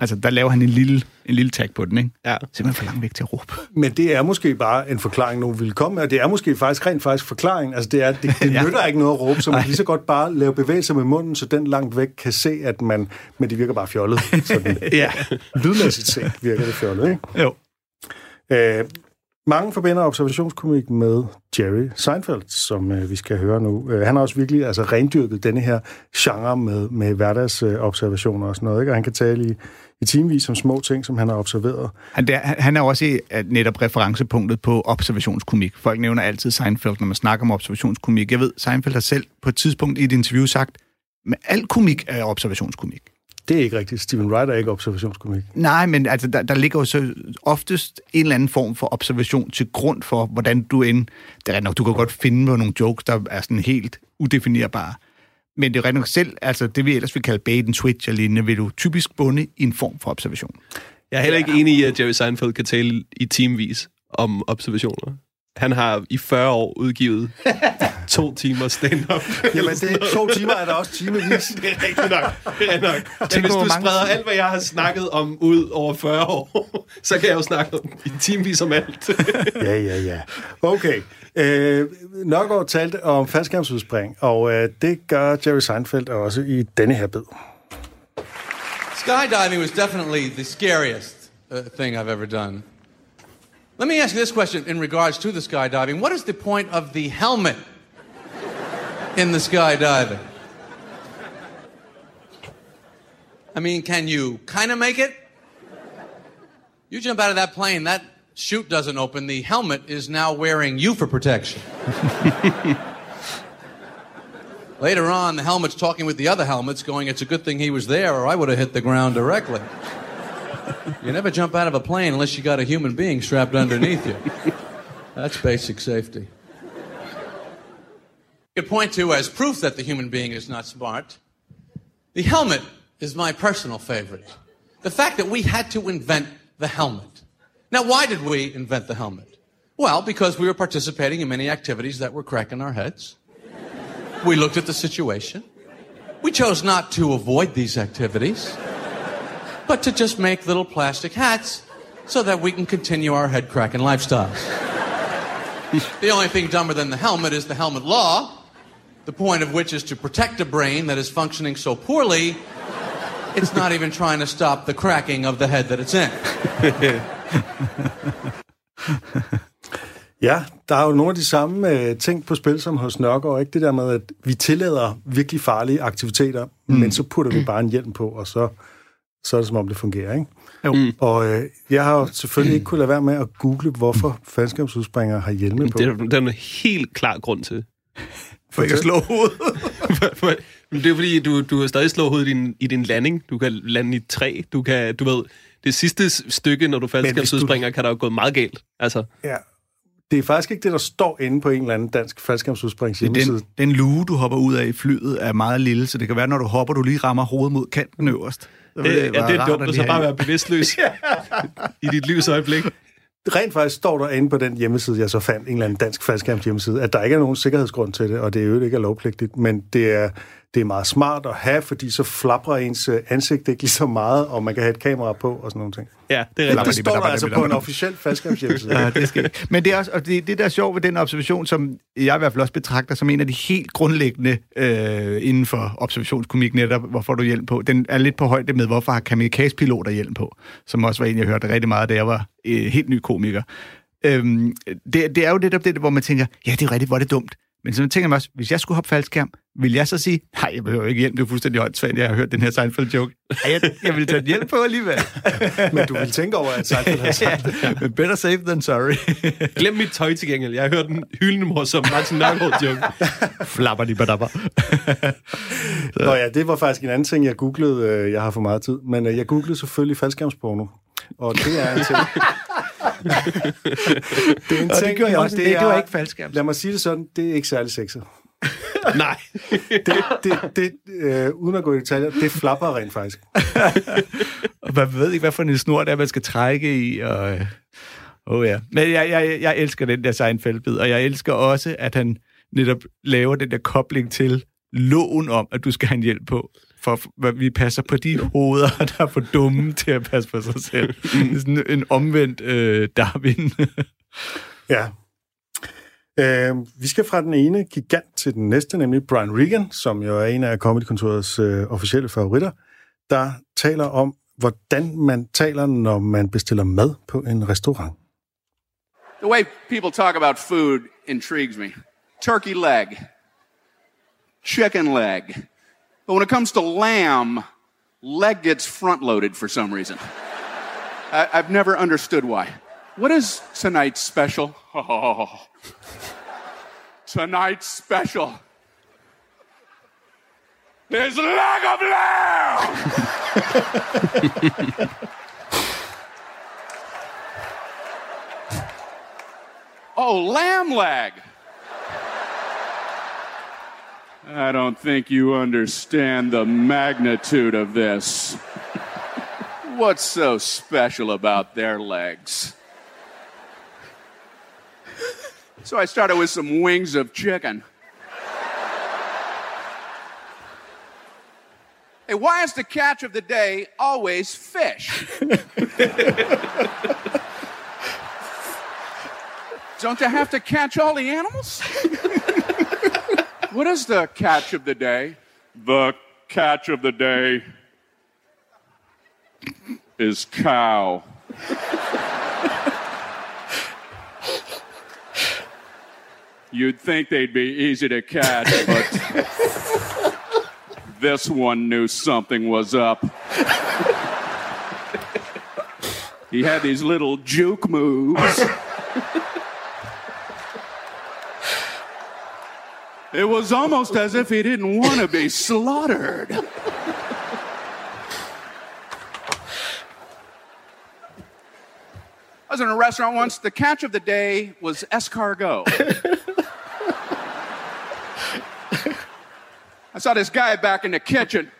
Altså, der laver han en lille, en lille tag på den, ikke? Ja. Simpelthen for langt væk til at råbe. Men det er måske bare en forklaring, nogen vil komme med, og det er måske faktisk rent faktisk forklaring. Altså det, er, det, det Ja. nytter ikke noget at råbe, så man kan lige så godt bare lave bevægelser med munden, så den langt væk kan se, at man, men det virker bare fjollet. Sådan, Ja. lydmæssigt set virker det fjollet, ikke? Jo. Øh, mange forbinder observationskomik med Jerry Seinfeld, som øh, vi skal høre nu. Øh, han har også virkelig altså, rendyrket denne her genre med, med hverdagsobservationer og sådan noget. Ikke? Og han kan tale i, i timevis om små ting, som han har observeret. Han, der, han er også i, at netop referencepunktet på observationskomik. Folk nævner altid Seinfeld, når man snakker om observationskomik. Jeg ved, Seinfeld har selv på et tidspunkt i et interview sagt, at al komik er observationskomik. Det er ikke rigtigt. Steven Wright er ikke observationskomik. Nej, men altså, der, der ligger jo så oftest en eller anden form for observation til grund for, hvordan du end... Det er nok, du kan godt finde nogle jokes, der er sådan helt udefinerbare. Men det er nok selv, altså det vi ellers vil kalde bait and switch og lignende, vil du typisk bunde i en form for observation. Jeg er heller ikke enig i, at Jerry Seinfeld kan tale i timevis om observationer. Han har i 40 år udgivet to timer stand-up. Jamen, det er to timer, er der også timevis. Det er rigtigt nok. Det er nok. Men hvis du spreder alt, hvad jeg har snakket om ud over 40 år, så kan jeg jo snakke om, i timevis om alt. Ja, ja, ja. Okay. Øh, Nørgaard talte om faldskærmsudspring, og øh, det gør Jerry Seinfeld også i denne her bid. Skydiving was definitely the scariest uh, thing I've ever done. Let me ask you this question in regards to the skydiving. What is the point of the helmet in the skydiving? I mean, can you kind of make it? You jump out of that plane, that chute doesn't open, the helmet is now wearing you for protection. Later on, the helmet's talking with the other helmets, going, It's a good thing he was there, or I would have hit the ground directly. you never jump out of a plane unless you got a human being strapped underneath you. That's basic safety. You could point to as proof that the human being is not smart. The helmet is my personal favorite. The fact that we had to invent the helmet. Now, why did we invent the helmet? Well, because we were participating in many activities that were cracking our heads. We looked at the situation. We chose not to avoid these activities, but to just make little plastic hats so that we can continue our head cracking lifestyles. the only thing dumber than the helmet is the helmet law, the point of which is to protect a brain that is functioning so poorly, it's not even trying to stop the cracking of the head that it's in. Ja, der er jo nogle af de samme øh, ting på spil som hos Nørgaard, ikke? Det der med, at vi tillader virkelig farlige aktiviteter, mm. men så putter vi bare en hjelm på, og så, så er det som om, det fungerer, ikke? Jo. Mm. Og øh, jeg har jo selvfølgelig ikke kunne lade være med at google, hvorfor faldskærmsudspringere har hjelme på. Det er, det er en helt klar grund til. For ikke at slå hovedet. Men det er fordi, du, du har stadig slået hovedet i din, i din landing. Du kan lande i et træ. Du kan, du ved, det sidste stykke, når du faldskærmsudspringer, kan der jo gå meget galt. Altså, Ja. Det er faktisk ikke det, der står inde på en eller anden dansk faldskærmsudsprings hjemmeside. Den, den luge, du hopper ud af i flyet, er meget lille, så det kan være, når du hopper, du lige rammer hovedet mod kanten øverst. Vil det, ja, det er dumt lige så bare være bevidstløs i dit livs øjeblik. Rent faktisk står der inde på den hjemmeside, jeg så fandt, en eller anden dansk faldskærms hjemmeside, at der ikke er nogen sikkerhedsgrund til det, og det er jo ikke er lovpligtigt, men det er, det er meget smart at have, fordi så flapper ens øh, ansigt ikke lige så meget, og man kan have et kamera på og sådan nogle ting. Ja, det er Det rigtigt. de står der altså på en officiel faldskærms hjemmeside. Ja, det skal. Men det er også, og det, det der er sjovt ved den observation, som jeg i hvert fald også betragter som en af de helt grundlæggende øh, inden for observationskomik netop, hvorfor du hjælp på. Den er lidt på højde med, hvorfor har kamikaze-piloter hjælp på, som også var en, jeg hørte rigtig meget, da jeg var øh, helt ny komiker. Øhm, det, det er jo netop det, hvor man tænker, ja, det er rigtigt, hvor er det dumt. Men så tænker man også, hvis jeg skulle hoppe faldskærm, vil jeg så sige, nej, jeg behøver ikke hjælp, det er fuldstændig højt jeg har hørt den her Seinfeld-joke. Ej, jeg, jeg vil tage hjælp på alligevel. Men du vil tænke over, at Seinfeld har sagt det. Men better safe than sorry. Glem mit tøj til gengæld. Jeg har hørt en hyldende morsom Martin Nørgaard joke. Flapper de badabber. Nå ja, det var faktisk en anden ting, jeg googlede. øh, Jeg har for meget tid. Men øh, jeg googlede selvfølgelig faldskærmsporno. Og det er en ting. det er en Og det gjorde jeg også. Det, det var ikke faldskærm. Lad mig sige det sådan, det er ikke særlig sexet. Nej. Det, det, det øh, uden at gå i detaljer, det flapper rent faktisk. Og man ved ikke, hvad for en snor det er, man skal trække i. Og, øh, oh ja. Men jeg, jeg, jeg elsker den der Seinfeld-bid, og jeg elsker også, at han netop laver den der kobling til loven om, at du skal have en hjælp på. For for vi passer på de hoveder, der er for dumme til at passe på sig selv. Det er sådan en omvendt øh, Darwin. Ja. Øh, vi skal fra den ene gigant til den næste, nemlig Brian Regan, som jo er en af Comedy-kontorets øh, officielle favoritter, der taler om, hvordan man taler, når man bestiller mad på en restaurant. The way people talk about food intrigues me. Turkey leg, chicken leg. But when it comes to lamb, leg gets front loaded for some reason. I, I've never understood why. What is tonight's special? Oh, tonight's special is leg of lamb! Oh, lamb leg. I don't think you understand the magnitude of this. What's so special about their legs? So I started with some wings of chicken. Hey, why is the catch of the day always fish? Don't they have to catch all the animals? what is the catch of the day? The catch of the day is cow. You'd think they'd be easy to catch, but this one knew something was up. he had these little juke moves. It was almost as if he didn't want to be slaughtered. I was in a restaurant once. The catch of the day was escargot. I saw this guy back in the kitchen.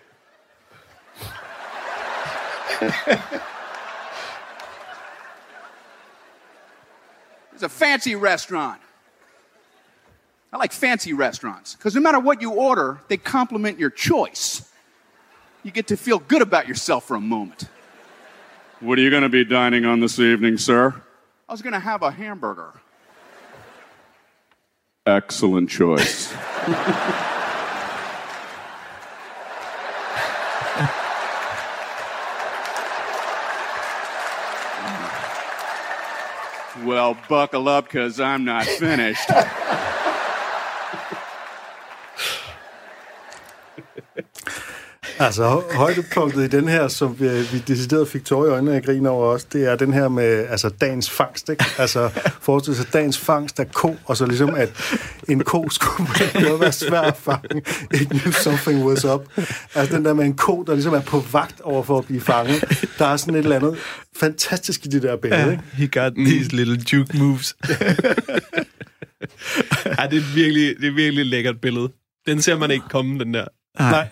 It's a fancy restaurant. I like fancy restaurants because no matter what you order, they compliment your choice. You get to feel good about yourself for a moment. What are you going to be dining on this evening, sir? I was going to have a hamburger. Excellent choice. Well, buckle up, because I'm not finished. Altså, højdepunktet i den her, som vi, vi decideret fik tår i øjnene af grin over også, det er den her med altså, dagens fangst, ikke? Altså, forestil sig dagens fangst af ko, og så ligesom, at en ko skulle måde være svær at fange. It knew something was up. Altså, den der med en ko, der ligesom er på vagt over for at blive fanget. Der er sådan et eller andet fantastisk i det der billede, ikke? He got these little juke moves. Ja, det er virkelig, det er virkelig et lækkert billede. Den ser man ikke komme, den der. Nej.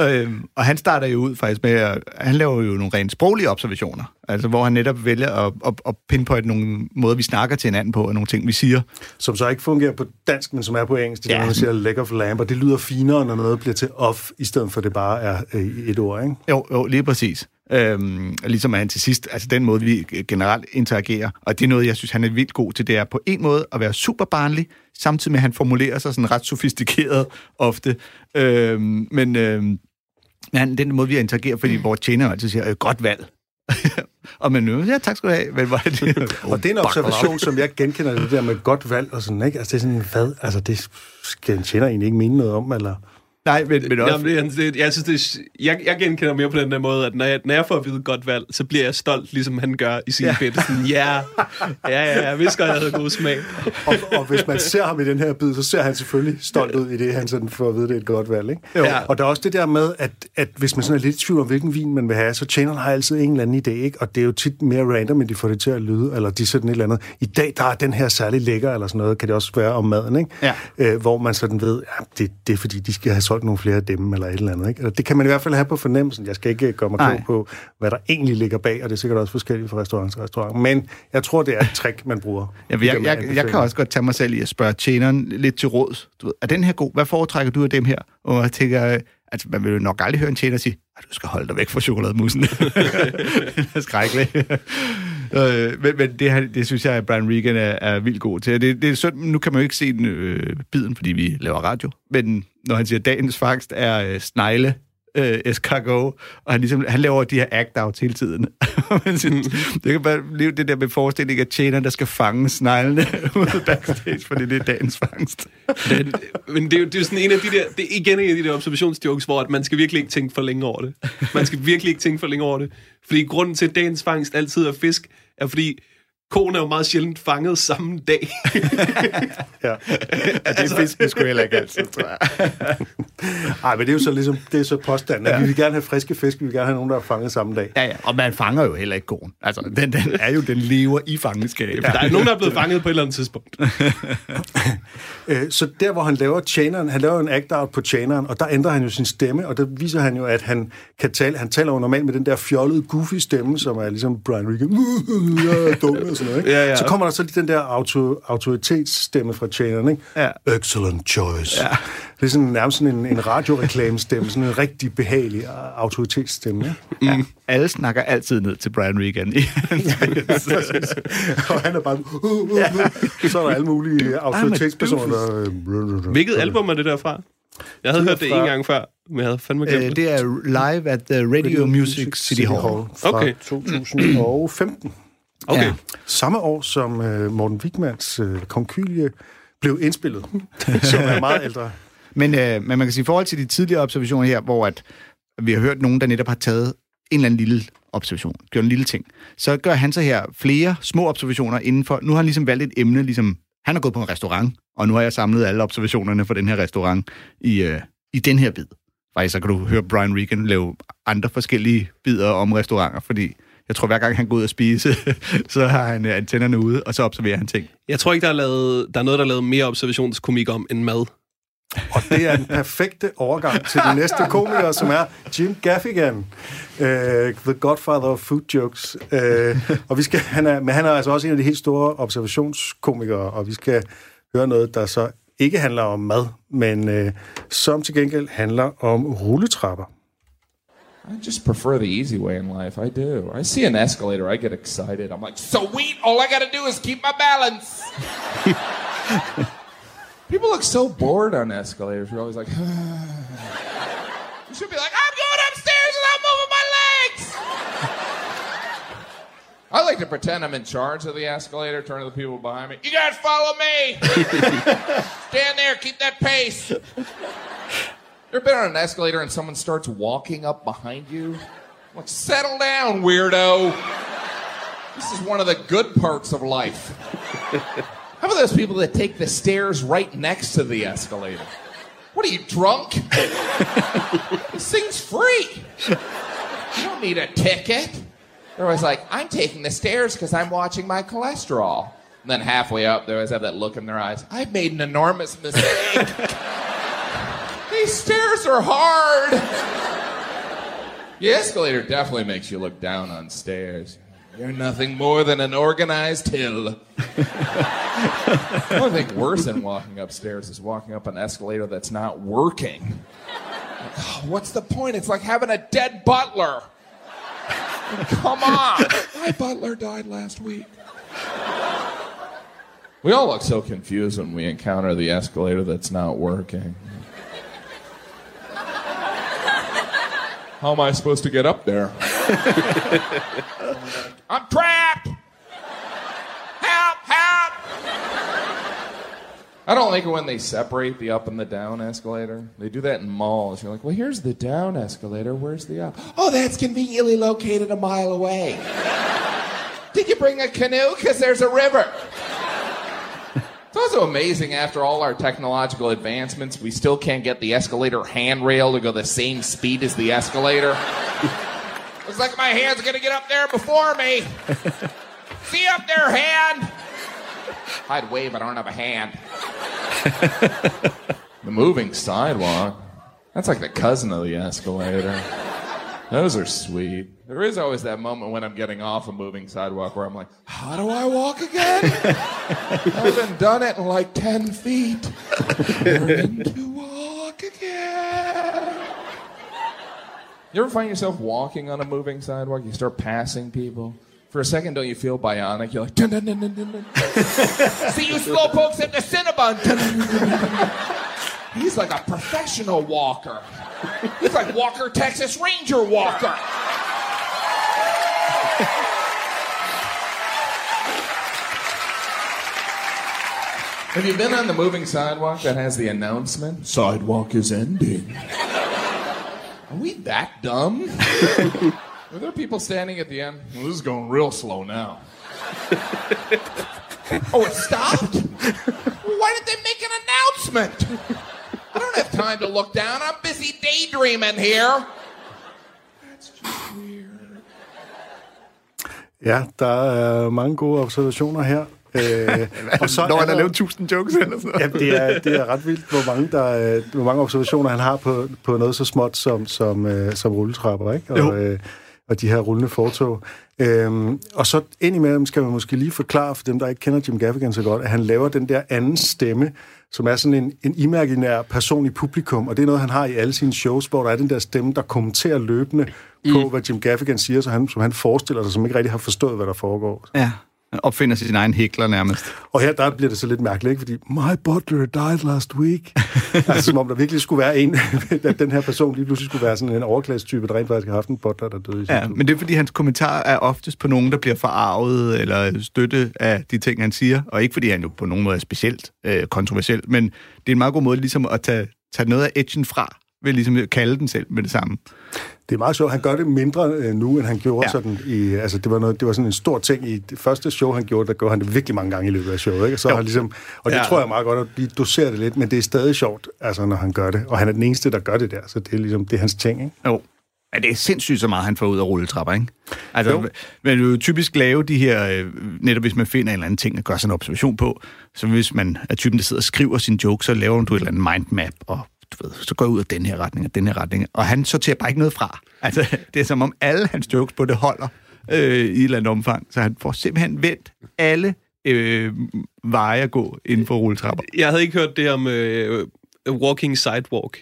Øhm, og han starter jo ud faktisk med, at han laver jo nogle rent sproglige observationer, altså hvor han netop vælger at, at, at pinpointe nogle måder, vi snakker til hinanden på, og nogle ting, vi siger. Som så ikke fungerer på dansk, men som er på engelsk. Det Ja. når man siger leg of lamp, og det lyder finere, når noget bliver til off, i stedet for det bare er øh, et ord, ikke? Jo, jo lige præcis. Øhm, ligesom han til sidst, altså den måde, vi generelt interagerer, og det er noget, jeg synes, han er vildt god til, det er på en måde at være super barnlig, samtidig med, at han formulerer sig sådan ret sofistikeret ofte. Øhm, men øhm, han, den måde, vi interagerer, fordi vores tjener altid siger, øh, godt valg. og man øh, ja, tak skal du have. Men, er det, Og det er en observation, som jeg genkender det der med godt valg og sådan, ikke? Altså, det er sådan, hvad? Altså, det skal en tjener egentlig ikke mene noget om, eller... Nej, men, men også... Jamen, det, det, jeg synes, det er, jeg, jeg genkender mere på den der måde, at når jeg, når jeg får at vide godt valg, så bliver jeg stolt, ligesom han gør i sin ja. bit. Sådan, ja, ja, ja, jeg vidste godt, jeg havde god smag. Og, og hvis man ser ham i den her bid, så ser han selvfølgelig stolt ud i det, han sådan får at vide, det er et godt valg, ikke? Jo. Ja. Og der er også det der med, at, at hvis man sådan er lidt i tvivl om, hvilken vin man vil have, så tjeneren har altid en eller anden idé, ikke? Og det er jo tit mere random, end de får det til at lyde, eller de sådan et eller andet. I dag, der er den her særlig lækker, eller sådan noget, kan det også være om maden, ikke? Ja. Øh, hvor man sådan ved, ja, det, det er fordi, de skal have solgt nogle flere af dem, eller et eller andet, ikke? Eller det kan man i hvert fald have på fornemmelsen. Jeg skal ikke gøre mig klog på, hvad der egentlig ligger bag, og det er sikkert også forskelligt fra restaurant til restaurant. Men jeg tror, det er et trick, man bruger. Jeg, jeg, jeg, jeg kan også godt tage mig selv i at spørge tjeneren lidt til råds. Du ved, er den her god? Hvad foretrækker du af dem her? Og jeg tænker, øh, altså man vil jo nok aldrig høre en tjener sige, "Ej, du skal holde dig væk fra chokolademusen. det er skrækkeligt øh, men men det, her, det synes jeg, at Brian Regan er, er vildt god til. Det, det er synd, nu kan man jo ikke se den øh, biden, fordi vi laver radio. Men når han siger, at dagens fangst er øh, snegle, øh, escargot, og han, ligesom, han laver de her act-out hele tiden. Synes, det kan bare blive det der med forestilling af tjeneren, der skal fange sneglene ude backstage, fordi det er dagens fangst. Men, men det, er jo, det er jo sådan en af de der, det er igen en af de der observationsjokes, hvor at man skal virkelig ikke tænke for længe over det. Man skal virkelig ikke tænke for længe over det. Fordi grunden til, at dagens fangst altid er fisk, er fordi konen er jo meget sjældent fanget samme dag. Ja. Ja, det er fisk, det skulle heller ikke altid, tror jeg. Ej, men det er jo så ligesom, det er så påstanden, at ja. vi vil gerne have friske fisk, vi vil gerne have nogen, der er fanget samme dag. Ja, ja, og man fanger jo heller ikke konen. Altså, den, den er jo, den lever i fangenskab. Der er nogen, der er blevet fanget på et eller andet tidspunkt. Øh, Så der, hvor han laver tjeneren, han laver en act-out på tjeneren, og der ændrer han jo sin stemme, og der viser han jo, at han kan tale, han taler jo normalt med den der fjollede, goofy stemme, som er ligesom Brian Regan, sådan noget, ikke? Ja, ja. Så kommer der så lige den der auto, autoritetsstemme fra tjeneren, ikke? Ja. Excellent choice. Ja. Det er sådan nærmest sådan en, en radioreklamestemme, sådan en rigtig behagelig autoritetsstemme, ikke? Ja. Alle snakker altid ned til Brian Regan. og han er bare... Uh, uh, uh. Så er der alle mulige autoritetspersoner, der... Hvilket album er det der fra? Jeg havde Det hørt det fra- en gang før, men jeg havde fandme glemt Øh, det. det er live at the Radio Music City Hall. fra Okay. 2015. Okay. Ja. Samme år som øh, Morten Wigmans øh, konkylie blev indspillet, som er meget ældre. Men, øh, men man kan sige, i forhold til de tidligere observationer her, hvor at vi har hørt nogen, der netop har taget en eller anden lille observation, gjort en lille ting, så gør han så her flere små observationer inden for... Nu har han ligesom valgt et emne, ligesom... Han har gået på en restaurant, og nu har jeg samlet alle observationerne for den her restaurant i, øh, i den her bid. Faktisk så kan du høre Brian Regan lave andre forskellige bidder om restauranter, fordi jeg tror, hver gang han går ud og spise, så har han øh, antennerne ude, og så observerer han ting. Jeg tror ikke, der er, lavet, der er noget, der er lavet mere observationskomik om end mad. Og det er den perfekte overgang til den næste komiker, som er Jim Gaffigan, uh, the godfather of food jokes. Uh, og vi skal, han er, men han er altså også en af de helt store observationskomikere, og vi skal høre noget, der så ikke handler om mad, men uh, som til gengæld handler om rulletrapper. I just prefer the easy way in life. I do. I see an escalator, I get excited. I'm like, sweet, all I gotta do is keep my balance. People look so bored on escalators. We're always like, you should be like, I'm going upstairs and I'm moving my legs. I like to pretend I'm in charge of the escalator, turn to the people behind me. You guys follow me! Stand there, keep that pace. You ever been on an escalator and someone starts walking up behind you? Like, settle down, weirdo. This is one of the good parts of life. How about those people that take the stairs right next to the escalator? What are you, drunk? this thing's free. You don't need a ticket. They're always like, I'm taking the stairs because I'm watching my cholesterol. And then halfway up, they always have that look in their eyes. I've made an enormous mistake. These stairs are hard. The escalator definitely makes you look down on stairs. You're nothing more than an organized hill. the only thing worse than walking upstairs is walking up an escalator that's not working. Like, oh, what's the point? It's like having a dead butler. Come on. My butler died last week. We all look so confused when we encounter the escalator that's not working. How am I supposed to get up there? I'm trapped! Help! Help! I don't like it when they separate the up and the down escalator. They do that in malls. You're like, well, here's the down escalator. Where's the up? Oh, that's conveniently located a mile away. Did you bring a canoe? Because there's a river. It's also amazing after all our technological advancements, we still can't get the escalator handrail to go the same speed as the escalator. Looks like my hand's gonna get up there before me. See up there, hand. I'd wave, but I don't have a hand. the moving sidewalk. That's like the cousin of the escalator. Those are sweet. There is always that moment when I'm getting off a moving sidewalk where I'm like, how do I walk again? I haven't done it in like 10 feet. To walk again. You ever find yourself walking on a moving sidewalk? You start passing people. For a second, don't you feel bionic? You're like, dun, dun, dun, dun, dun. see you slowpokes at the Cinnabon. He's like a professional walker. He's like Walker, Texas Ranger Walker. Have you been on the moving sidewalk that has the announcement? Sidewalk is ending. Are we that dumb? Are there people standing at the end? Well, this is going real slow now. oh, it stopped? Why did they make an announcement? I don't have time to look down. I'm busy daydreaming here. That's just weird. Ja, der er mange gode observationer her. Øh, og så Når han har lavet 1000 jokes eller sådan noget. Ja, det er, det er ret vildt, hvor mange, der, øh, hvor mange observationer han har på, på noget så småt som, som, øh, som rulletrapper, ikke? Og, øh, og de her rullende fortog. Øhm, og så indimellem skal man måske lige forklare for dem, der ikke kender Jim Gaffigan så godt, at han laver den der anden stemme, som er sådan en, en imaginær person i publikum, og det er noget, han har i alle sine shows, hvor der er den der stemme, der kommenterer løbende mm. på, hvad Jim Gaffigan siger, så han, som han forestiller sig, som ikke rigtig har forstået, hvad der foregår. Ja. Opfinder sin egen hækler nærmest. Og her der bliver det så lidt mærkeligt, ikke? fordi my butler died last week. altså som om der virkelig skulle være en, at den her person lige pludselig skulle være sådan en overklasse-type, der rent faktisk har haft en butler, der døde i Ja, men det er fordi hans kommentar er oftest på nogen, der bliver forarvet eller støtte af de ting, han siger, og ikke fordi han jo på nogen måde er specielt øh, kontroversiel, men det er en meget god måde ligesom at tage, tage noget af edgen fra, ved ligesom kalde den selv med det samme. Det er meget sjovt. Han gør det mindre øh, nu, end han gjorde ja. sådan i... Altså, det var, noget, det var sådan en stor ting i det første show, han gjorde, der gjorde han det virkelig mange gange i løbet af showet. Ikke? Så han ligesom, og det ja. tror jeg meget godt, at vi doserer det lidt, men det er stadig sjovt, altså, når han gør det. Og han er den eneste, der gør det der, så det er ligesom det er hans ting. Ikke? Jo. Ja, det er sindssygt så meget, han får ud af rulletrapper, ikke? Altså, jo. man vil jo typisk lave de her, øh, netop hvis man finder en eller anden ting at gøre sådan en observation på, så hvis man er typen, der sidder og skriver sin joke, så laver du et eller andet mindmap, og du ved, så går jeg ud af den her retning og den her retning, og han sorterer bare ikke noget fra. Altså, det er som om alle hans jokes på det holder øh, i et eller andet omfang, så han får simpelthen vendt alle øh, veje at gå inden for rulletrapper. Jeg havde ikke hørt det om øh, walking sidewalk.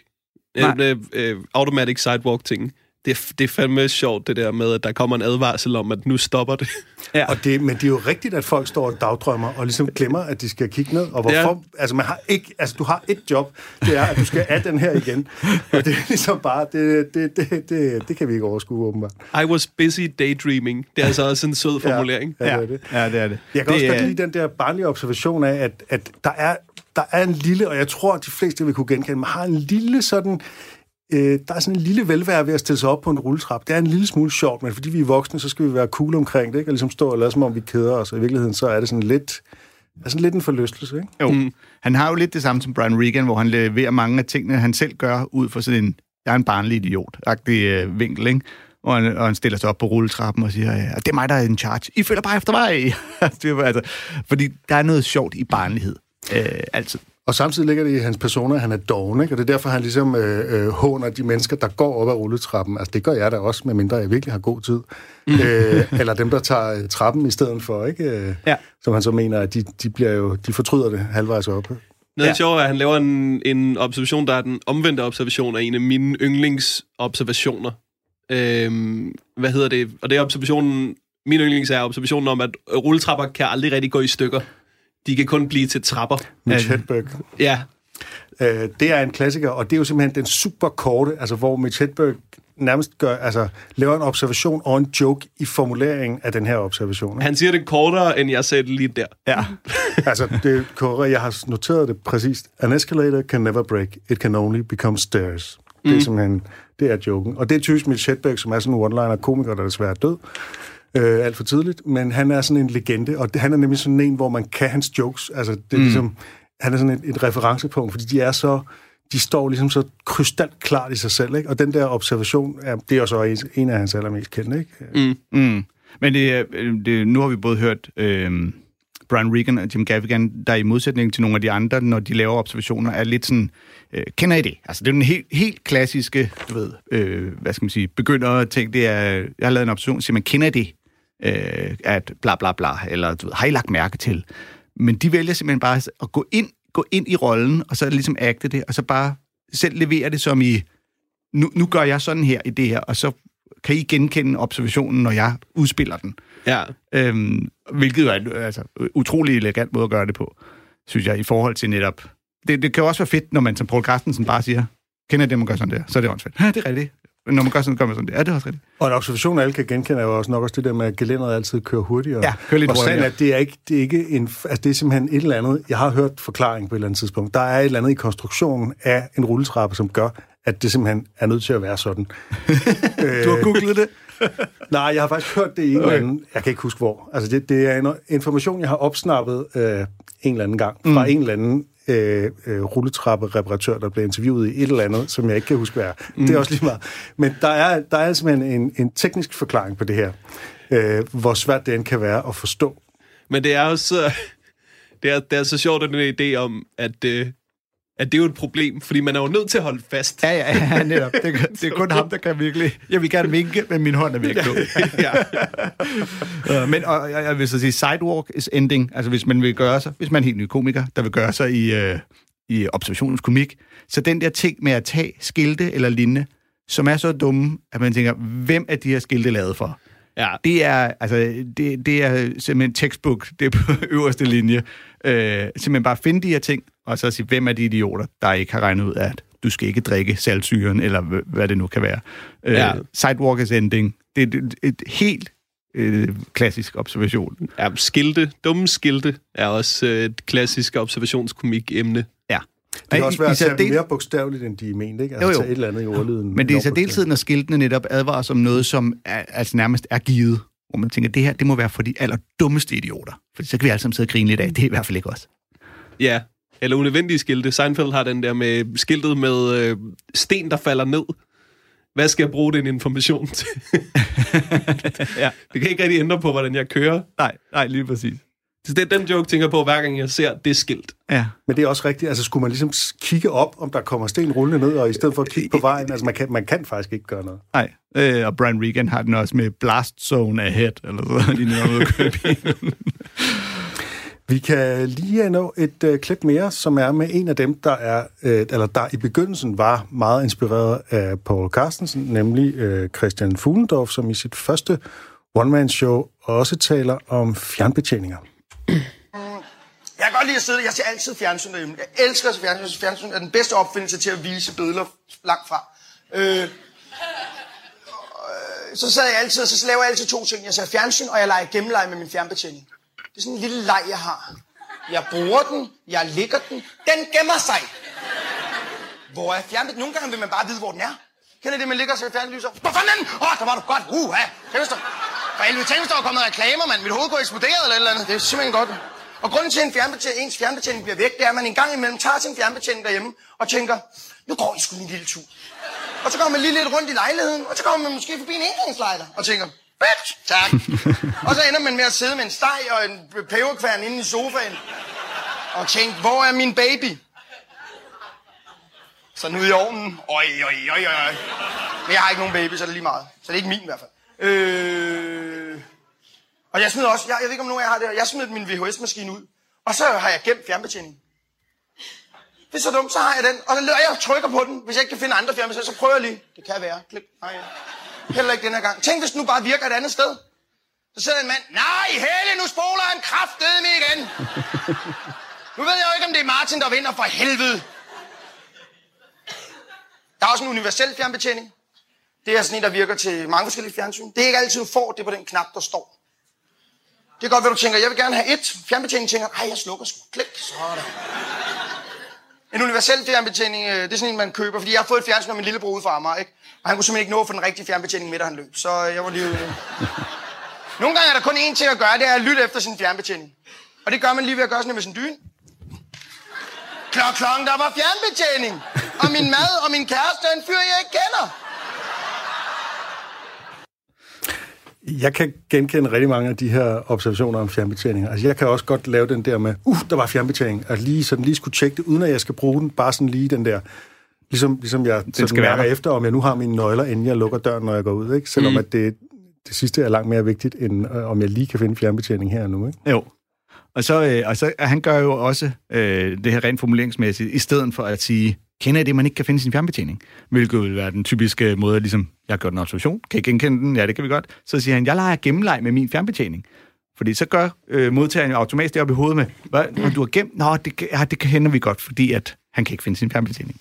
Nej. Øh, øh, automatic sidewalk ting. Det, er- det er fandme sjovt, det der med, at der kommer en advarsel om, at nu stopper det. Ja. Og det, men det er jo rigtigt, at folk står og dagdrømmer, og ligesom glemmer, at de skal kigge ned. Og hvorfor? Ja. Altså, man har ikke, altså, du har et job, det er, at du skal af den her igen. Og det er ligesom bare, det, det, det, det, det kan vi ikke overskue, åbenbart. I was busy daydreaming. Det er altså også en sød formulering. Ja, det er det. Ja, det er det. Jeg kan det også godt er- lide den der barnlige observation af, at, at der, er, der er en lille, og jeg tror, at de fleste vil kunne genkende, man har en lille sådan... Øh, der er sådan en lille velvære ved at stille sig op på en rulletrap. Det er en lille smule sjovt, men fordi vi er voksne, så skal vi være cool omkring det, ikke? Og ligesom stå og lade som om, vi keder os. Og i virkeligheden, så er det sådan lidt, er sådan lidt en forlystelse, ikke? Jo, mm. han har jo lidt det samme som Brian Regan, hvor han leverer mange af tingene, han selv gør, ud fra sådan en, jeg er en barnlig idiot-agtig øh, vinkel, ikke? Og han, og han stiller sig op på rulletrappen og siger, ja, det er mig, der er in charge. I følger bare efter mig. Det er altså, fordi der er noget sjovt i barnlighed. Øh, altid. Og samtidig ligger det i hans persona, at han er doven, ikke? Og det er derfor, han ligesom øh, øh, håner de mennesker, der går op ad rulletrappen. Altså, det gør jeg da også, medmindre jeg virkelig har god tid. øh, eller dem, der tager øh, trappen i stedet for, ikke? Øh, Ja. Som han så mener, at de, de, bliver jo, de fortryder det halvvejs op. Noget Ja. ja. sjovt er, at han laver en, en observation, der er den omvendte observation af en af mine yndlingsobservationer. Øhm, hvad hedder det? Og det er observationen, min yndlings er observationen om, at rulletrapper kan aldrig rigtig gå i stykker. De kan kun blive til trapper. Mitch Hedberg. Ja, Øh, det er en klassiker, og det er jo simpelthen den super korte, altså hvor Mitch Hedberg nærmest gør, altså, laver en observation og en joke i formuleringen af den her observation. Ikke? han siger det kortere, end jeg sagde det lige der. Ja. altså, det er korrekt. Jeg har noteret det præcist. An escalator can never break. It can only become stairs. Det er simpelthen, det er joken. Og det er typisk Mitch Hedberg, som er sådan en one-liner-komiker, der desværre er død. Øh, alt for tidligt. Men han er sådan en legende, og det, han er nemlig sådan en, hvor man kan hans jokes. Altså, det er mm. ligesom, han er sådan et, et referencepunkt, fordi de er så de står ligesom så krystalklart klart i sig selv, ikke? Og den der observation, er, det er jo så en, af hans allermest kendte, ikke? Mm. Mm. Men det, er- det, nu har vi både hørt øh, Brian Regan og Jim Gaffigan, der i modsætning til nogle af de andre, når de laver observationer, er lidt sådan, øh, kender I det? Altså, det er den helt, helt klassiske, du ved, øh, hvad skal man sige, begynder ting, det er, jeg har lavet en observation, siger man, kender I det? Øh, at bla bla bla, eller du ved, har I lagt mærke til? Men de vælger simpelthen bare at gå ind, gå ind i rollen, og så ligesom agte det, og så bare selv levere det som i, nu, nu gør jeg sådan her i det her, og så kan I genkende observationen, når jeg udspiller den. Ja. Øhm, hvilket jo er en altså, utrolig elegant måde at gøre det på, synes jeg, i forhold til netop... Det, det kan jo også være fedt, når man som Paul Carstensen bare siger, kender det, man gør sådan der? Så er det åndssvagt. Ja, det er rigtigt. Når man gør sådan, gør man sådan det er også rigtigt. Og en observation, alle kan genkende, er jo også nok også det der med, at gelænderet altid kører hurtigere. Ja, kører lidt og hurtigere. er, at det er, ikke, det er ikke en... Altså, det er simpelthen et eller andet... Jeg har hørt forklaring på et eller andet tidspunkt. Der er et eller andet i konstruktionen af en rulletrappe, som gør, at det simpelthen er nødt til at være sådan. Du har googlet det? Nej, jeg har faktisk hørt det i en eller anden... Jeg kan ikke huske hvor. Altså, det, det er en information, jeg har opsnappet øh, en eller anden gang fra mm. en eller anden øh, øh, rulletrappe-reparatør, der blev interviewet i et eller andet, som jeg ikke kan huske, hvad er. Mm. Det er også lige meget. Men der er, der er simpelthen en, en teknisk forklaring på det her. Øh, hvor svært det end kan være at forstå. Men det er også... Det er, det er så sjovt, at den idé om, at, øh, at det er jo et problem, fordi man er jo nødt til at holde fast. Ja, ja, ja, netop. Det, er- det er kun ham, der kan virkelig... Jeg vil gerne vinke, men min hånd er væk nu. ja. Øh, Men og, jeg, jeg vil så sige, sidewalk is ending. Altså hvis man vil gøre sig, hvis man er helt ny komiker, der vil gøre sig i, øh, i observationens komik, så den der ting med at tage skilte eller lignende, som er så dumme, at man tænker, hvem er de her skilte lavet for? Ja. Det er, altså, det, det er simpelthen textbook, det er på øverste linje. Øh, simpelthen bare finde de her ting, og så sige, hvem er de idioter, der ikke har regnet ud af, at du skal ikke drikke saltsyren, eller hv- hvad det nu kan være. Øh, Ja. Sidewalk is ending. Det er et, et helt øh, klassisk observation. ja, skilte, dumme skilte, er også øh, et klassisk observationskomik-emne. Ja. Det kan også være at tage særdeles- mere bogstaveligt, end de er ment, ikke? Altså Jo, jo. tage et eller andet i ordlyden. Men det er i særdeleshed, når skiltene netop advarer som noget, som er, altså nærmest er givet. Hvor man tænker, det her det må være for de allerdummeste idioter. For så kan vi alle sammen sidde og grine lidt af. Det er i hvert fald ikke os. Ja, eller unødvendige skilte. Seinfeld har den der med skiltet med øh, sten, der falder ned. Hvad skal jeg bruge den information til? Ja. Det kan ikke rigtig ændre på, hvordan jeg kører. Nej, nej, lige præcis. Så det er den joke, tænker på, hver gang jeg ser det skilt. Ja. Men det er også rigtigt. Altså, skulle man ligesom kigge op, om der kommer sten rullende ned, og i stedet for at kigge på vejen, altså, man kan, man kan faktisk ikke gøre noget. Nej, øh, og Brian Regan har den også med blast zone ahead, eller så, lige ude at køre bilen. Vi kan lige nå et øh, klip mere, som er med en af dem, der er øh, eller der i begyndelsen var meget inspireret af Paul Carstensen, nemlig øh, Christian Fuglendorf, som i sit første one-man-show også taler om fjernbetjeninger. Jeg kan godt lide at sidde, jeg ser altid fjernsyn derhjemme. Jeg elsker at se fjernsyn. Fjernsyn er den bedste opfindelse til at vise billeder langt fra. Øh, øh så sad jeg altid, og så laver jeg altid to ting. Jeg ser fjernsyn, og jeg leger gennemleje med min fjernbetjening. Det er sådan en lille leg, jeg har. Jeg bruger den, jeg ligger den, den gemmer sig. Hvor er fjernbetjeningen? Nogle gange vil man bare vide, hvor den er. Kender I det, man ligger og ser fjernsyn, så... Hvor fanden er den? Åh, oh, der var du godt. Uha. Tænk, hvis. For helvede, tænk, hvis der var kommet reklamer, mand. Mit hoved kunne eksplodere eller et eller andet. Det er simpelthen godt. Og grunden til, at en fjernbetjening, ens fjernbetjening bliver væk, det er, at man en gang imellem tager sin fjernbetjening derhjemme og tænker, nu går I sgu en lille tur. Og så kommer man lige lidt rundt i lejligheden, og så kommer man måske forbi en engangslejder og tænker, bitch, tak. og så ender man med at sidde med en steg og en peberkværn inde i sofaen og tænke, hvor er min baby? Så nu i ovnen. Oj, oj, oj, oj. Men jeg har ikke nogen baby, så er det lige meget. Så det er ikke min i hvert fald. Øh... Og jeg smed også, jeg, jeg ved ikke om nogen af jer har det, jeg smed min VHS-maskine ud. Og så har jeg gemt fjernbetjeningen. Det er så dumt, så har jeg den. Og så lader jeg trykker på den. Hvis jeg ikke kan finde andre fjernbetjeninger, så prøver jeg lige. Det kan være. Klik. Nej, ja. Heller ikke den her gang. Tænk, hvis den nu bare virker et andet sted. Så sidder en mand. Nej, Helle, nu spoler han kraftedeme igen. nu ved jeg jo ikke, om det er Martin, der vinder for helvede. Der er også en universel fjernbetjening. Det er sådan en, der virker til mange forskellige fjernsyn. Det er ikke altid, du får det på den knap, der står. Det er godt, hvad du tænker. Jeg vil gerne have et. Fjernbetjening tænker, ej, jeg slukker sgu. Klik. Sådan. En universel fjernbetjening, øh, det er sådan en, man køber, fordi jeg har fået et fjernsyn af min lillebror ude fra Amager, ikke? Og han kunne simpelthen ikke nå for den rigtige fjernbetjening midt, da han løb. Så øh, jeg var lige. Nogle gange er der kun én ting at gøre, det er at lytte efter sin fjernbetjening. Og det gør man lige ved at gøre sådan med sin dyne. Klok, klok, der var fjernbetjening. Og min mad og min kæreste er en fyr, jeg ikke kender. Jeg kan genkende rigtig mange af de her observationer om fjernbetjeninger. Altså, jeg kan også godt lave den der med, uh, der var fjernbetjening, at lige sådan lige skulle tjekke det, uden at jeg skal bruge den, bare sådan lige den der, ligesom, ligesom jeg sådan skal være mærker der. efter, om jeg nu har mine nøgler, inden jeg lukker døren, når jeg går ud, ikke? Selvom mm. at det, det sidste er langt mere vigtigt, end øh, om jeg lige kan finde fjernbetjening her og nu, ikke? Jo. Og så, øh, og så han gør jo også øh, det her rent formuleringsmæssigt, i stedet for at sige, kender I det, man ikke kan finde sin fjernbetjening? Hvilket vil være den typiske måde, ligesom, jeg har gjort en observation, kan I genkende den? Ja, det kan vi godt. Så siger han, jeg leger gennemleg med min fjernbetjening. Fordi så gør øh, modtageren jo automatisk det op i hovedet med, hvad, når du har gemt, nå, det, ja, det kan vi godt, fordi at han kan ikke finde sin fjernbetjening.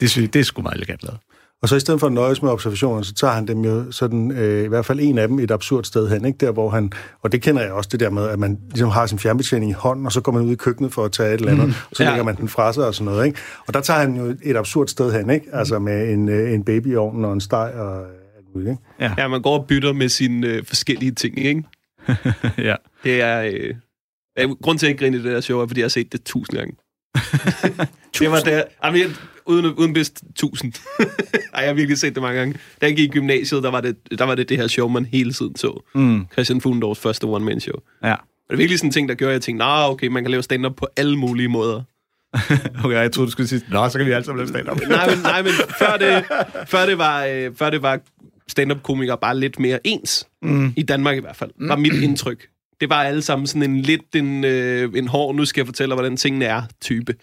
Det, synes, det er sgu meget elegant lavet. Og så i stedet for at nøjes med observationer, så tager han dem jo sådan, øh, i hvert fald en af dem, et absurd sted hen, ikke? Der, hvor han, og det kender jeg også, det der med, at man ligesom har sin fjernbetjening i hånden, og så går man ud i køkkenet for at tage et eller andet, mm. og så Ja. lægger man den fra sig og sådan noget, ikke? Og der tager han jo et absurd sted hen, ikke? Altså med en, øh, en baby i ovnen og en steg og alt muligt, ikke? Ja. Ja, man går og bytter med sine øh, forskellige ting, ikke? ja. Det er... Øh, grunden til, at jeg ikke griner det der show, er, fordi jeg har set det tusind gange. Det var der... Jamen, jeg, uden, uden bedst tusind. Ej, jeg har virkelig set det mange gange. Da jeg gik i gymnasiet, der var det der var det, det her show, man hele tiden så. Mm. Christian Fuglendorfs første one-man-show. Ja. Og det er virkelig sådan en ting, der gør, at jeg tænkte, nah, okay, man kan lave stand-up på alle mulige måder. Okay, jeg troede, du skulle sige, nå, så kan vi alle sammen lave stand-up. nej, men, nej, men før det, før det var, øh, før det var stand-up-komikere bare lidt mere ens. Mm. I Danmark i hvert fald. Var mit indtryk. Det var alle sammen sådan en lidt en, øh, en hård, nu skal jeg fortælle dig, hvordan tingene er, type.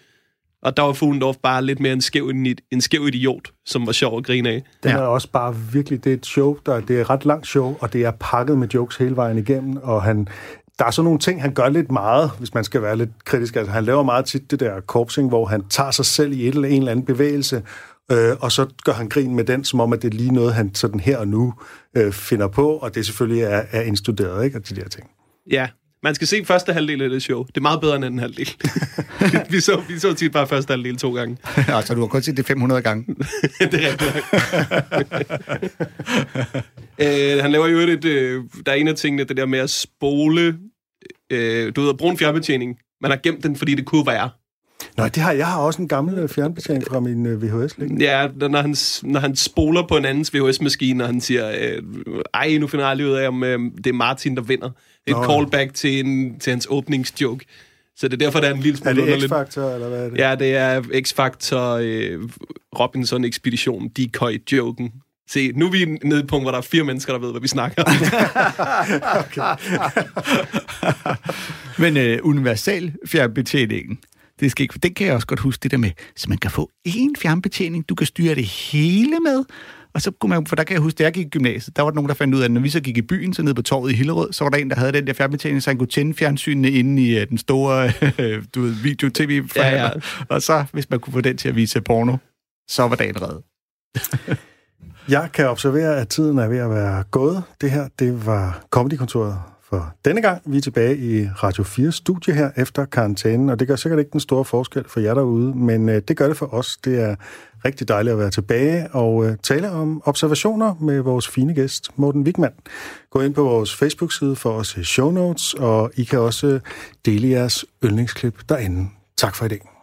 Og der var Fuglendorf bare lidt mere en skæv, en, en skæv idiot, som var sjov at grine af. Den ja. er også bare virkelig, det er et show, der, det er et ret langt show, og det er pakket med jokes hele vejen igennem, og han, der er sådan nogle ting, han gør lidt meget, hvis man skal være lidt kritisk. Altså, han laver meget tit det der korpsing, hvor han tager sig selv i et eller en eller anden bevægelse, øh, og så gør han grin med den, som om, at det er lige noget, han sådan her og nu øh, finder på, og det selvfølgelig er, er indstuderet, ikke? Og de der ting. Ja, man skal se første halvdel af det show. Det er meget bedre end anden halvdel. vi, så, vi så tit bare første halvdel to gange. altså, du har kun set det 500 gange. det er rigtigt. øh, han laver jo et, øh, der er en af tingene, det der med at spole, øh, du ved, at bruge en fjernbetjening. Man har gemt den, fordi det kunne være. Nå, det har, jeg har også en gammel øh, fjernbetjening fra min øh, VHS, ikke? Ja, når han, når han spoler på en andens VHS-maskine, og han siger, øh, ej, nu finder jeg aldrig ud af, om øh, det er Martin, der vinder. Det er et Nå. callback til, en, til hans åbningsjoke. Så det er derfor, der er en lille Er smule det underligt. X-Factor, eller hvad er det? Ja, det er X-Factor, øh, Robinson-ekspedition, decoy-joken. Se, nu er vi nede i et punkt, hvor der er fire mennesker, der ved, hvad vi snakker om. Men øh, universal fjernbetjeningen, det skal ikke, den kan jeg også godt huske, det der med, så man kan få én fjernbetjening, du kan styre det hele med, og så kunne man, for der kan jeg huske, da jeg gik i gymnasiet, der var der nogen, der fandt ud af, at når vi så gik i byen, så nede på torvet i Hillerød, så var der en, der havde den der fjernbetjening, så han kunne tænde fjernsynene inde i uh, den store du ved, video-tv Ja, ja. Og så, hvis man kunne få den til at vise porno, så var dagen reddet. Jeg kan observere, at tiden er ved at være gået. Det her, det var Comedykontoret for denne gang. Vi er tilbage i Radio 4 studie her efter karantænen, og det gør sikkert ikke den store forskel for jer derude, men øh, det gør det for os. Det er rigtig dejligt at være tilbage og øh, tale om observationer med vores fine gæst, Morten Wigman. Gå ind på vores Facebook-side for at se show notes, og I kan også øh, dele jeres yndlingsklip derinde. Tak for i dag.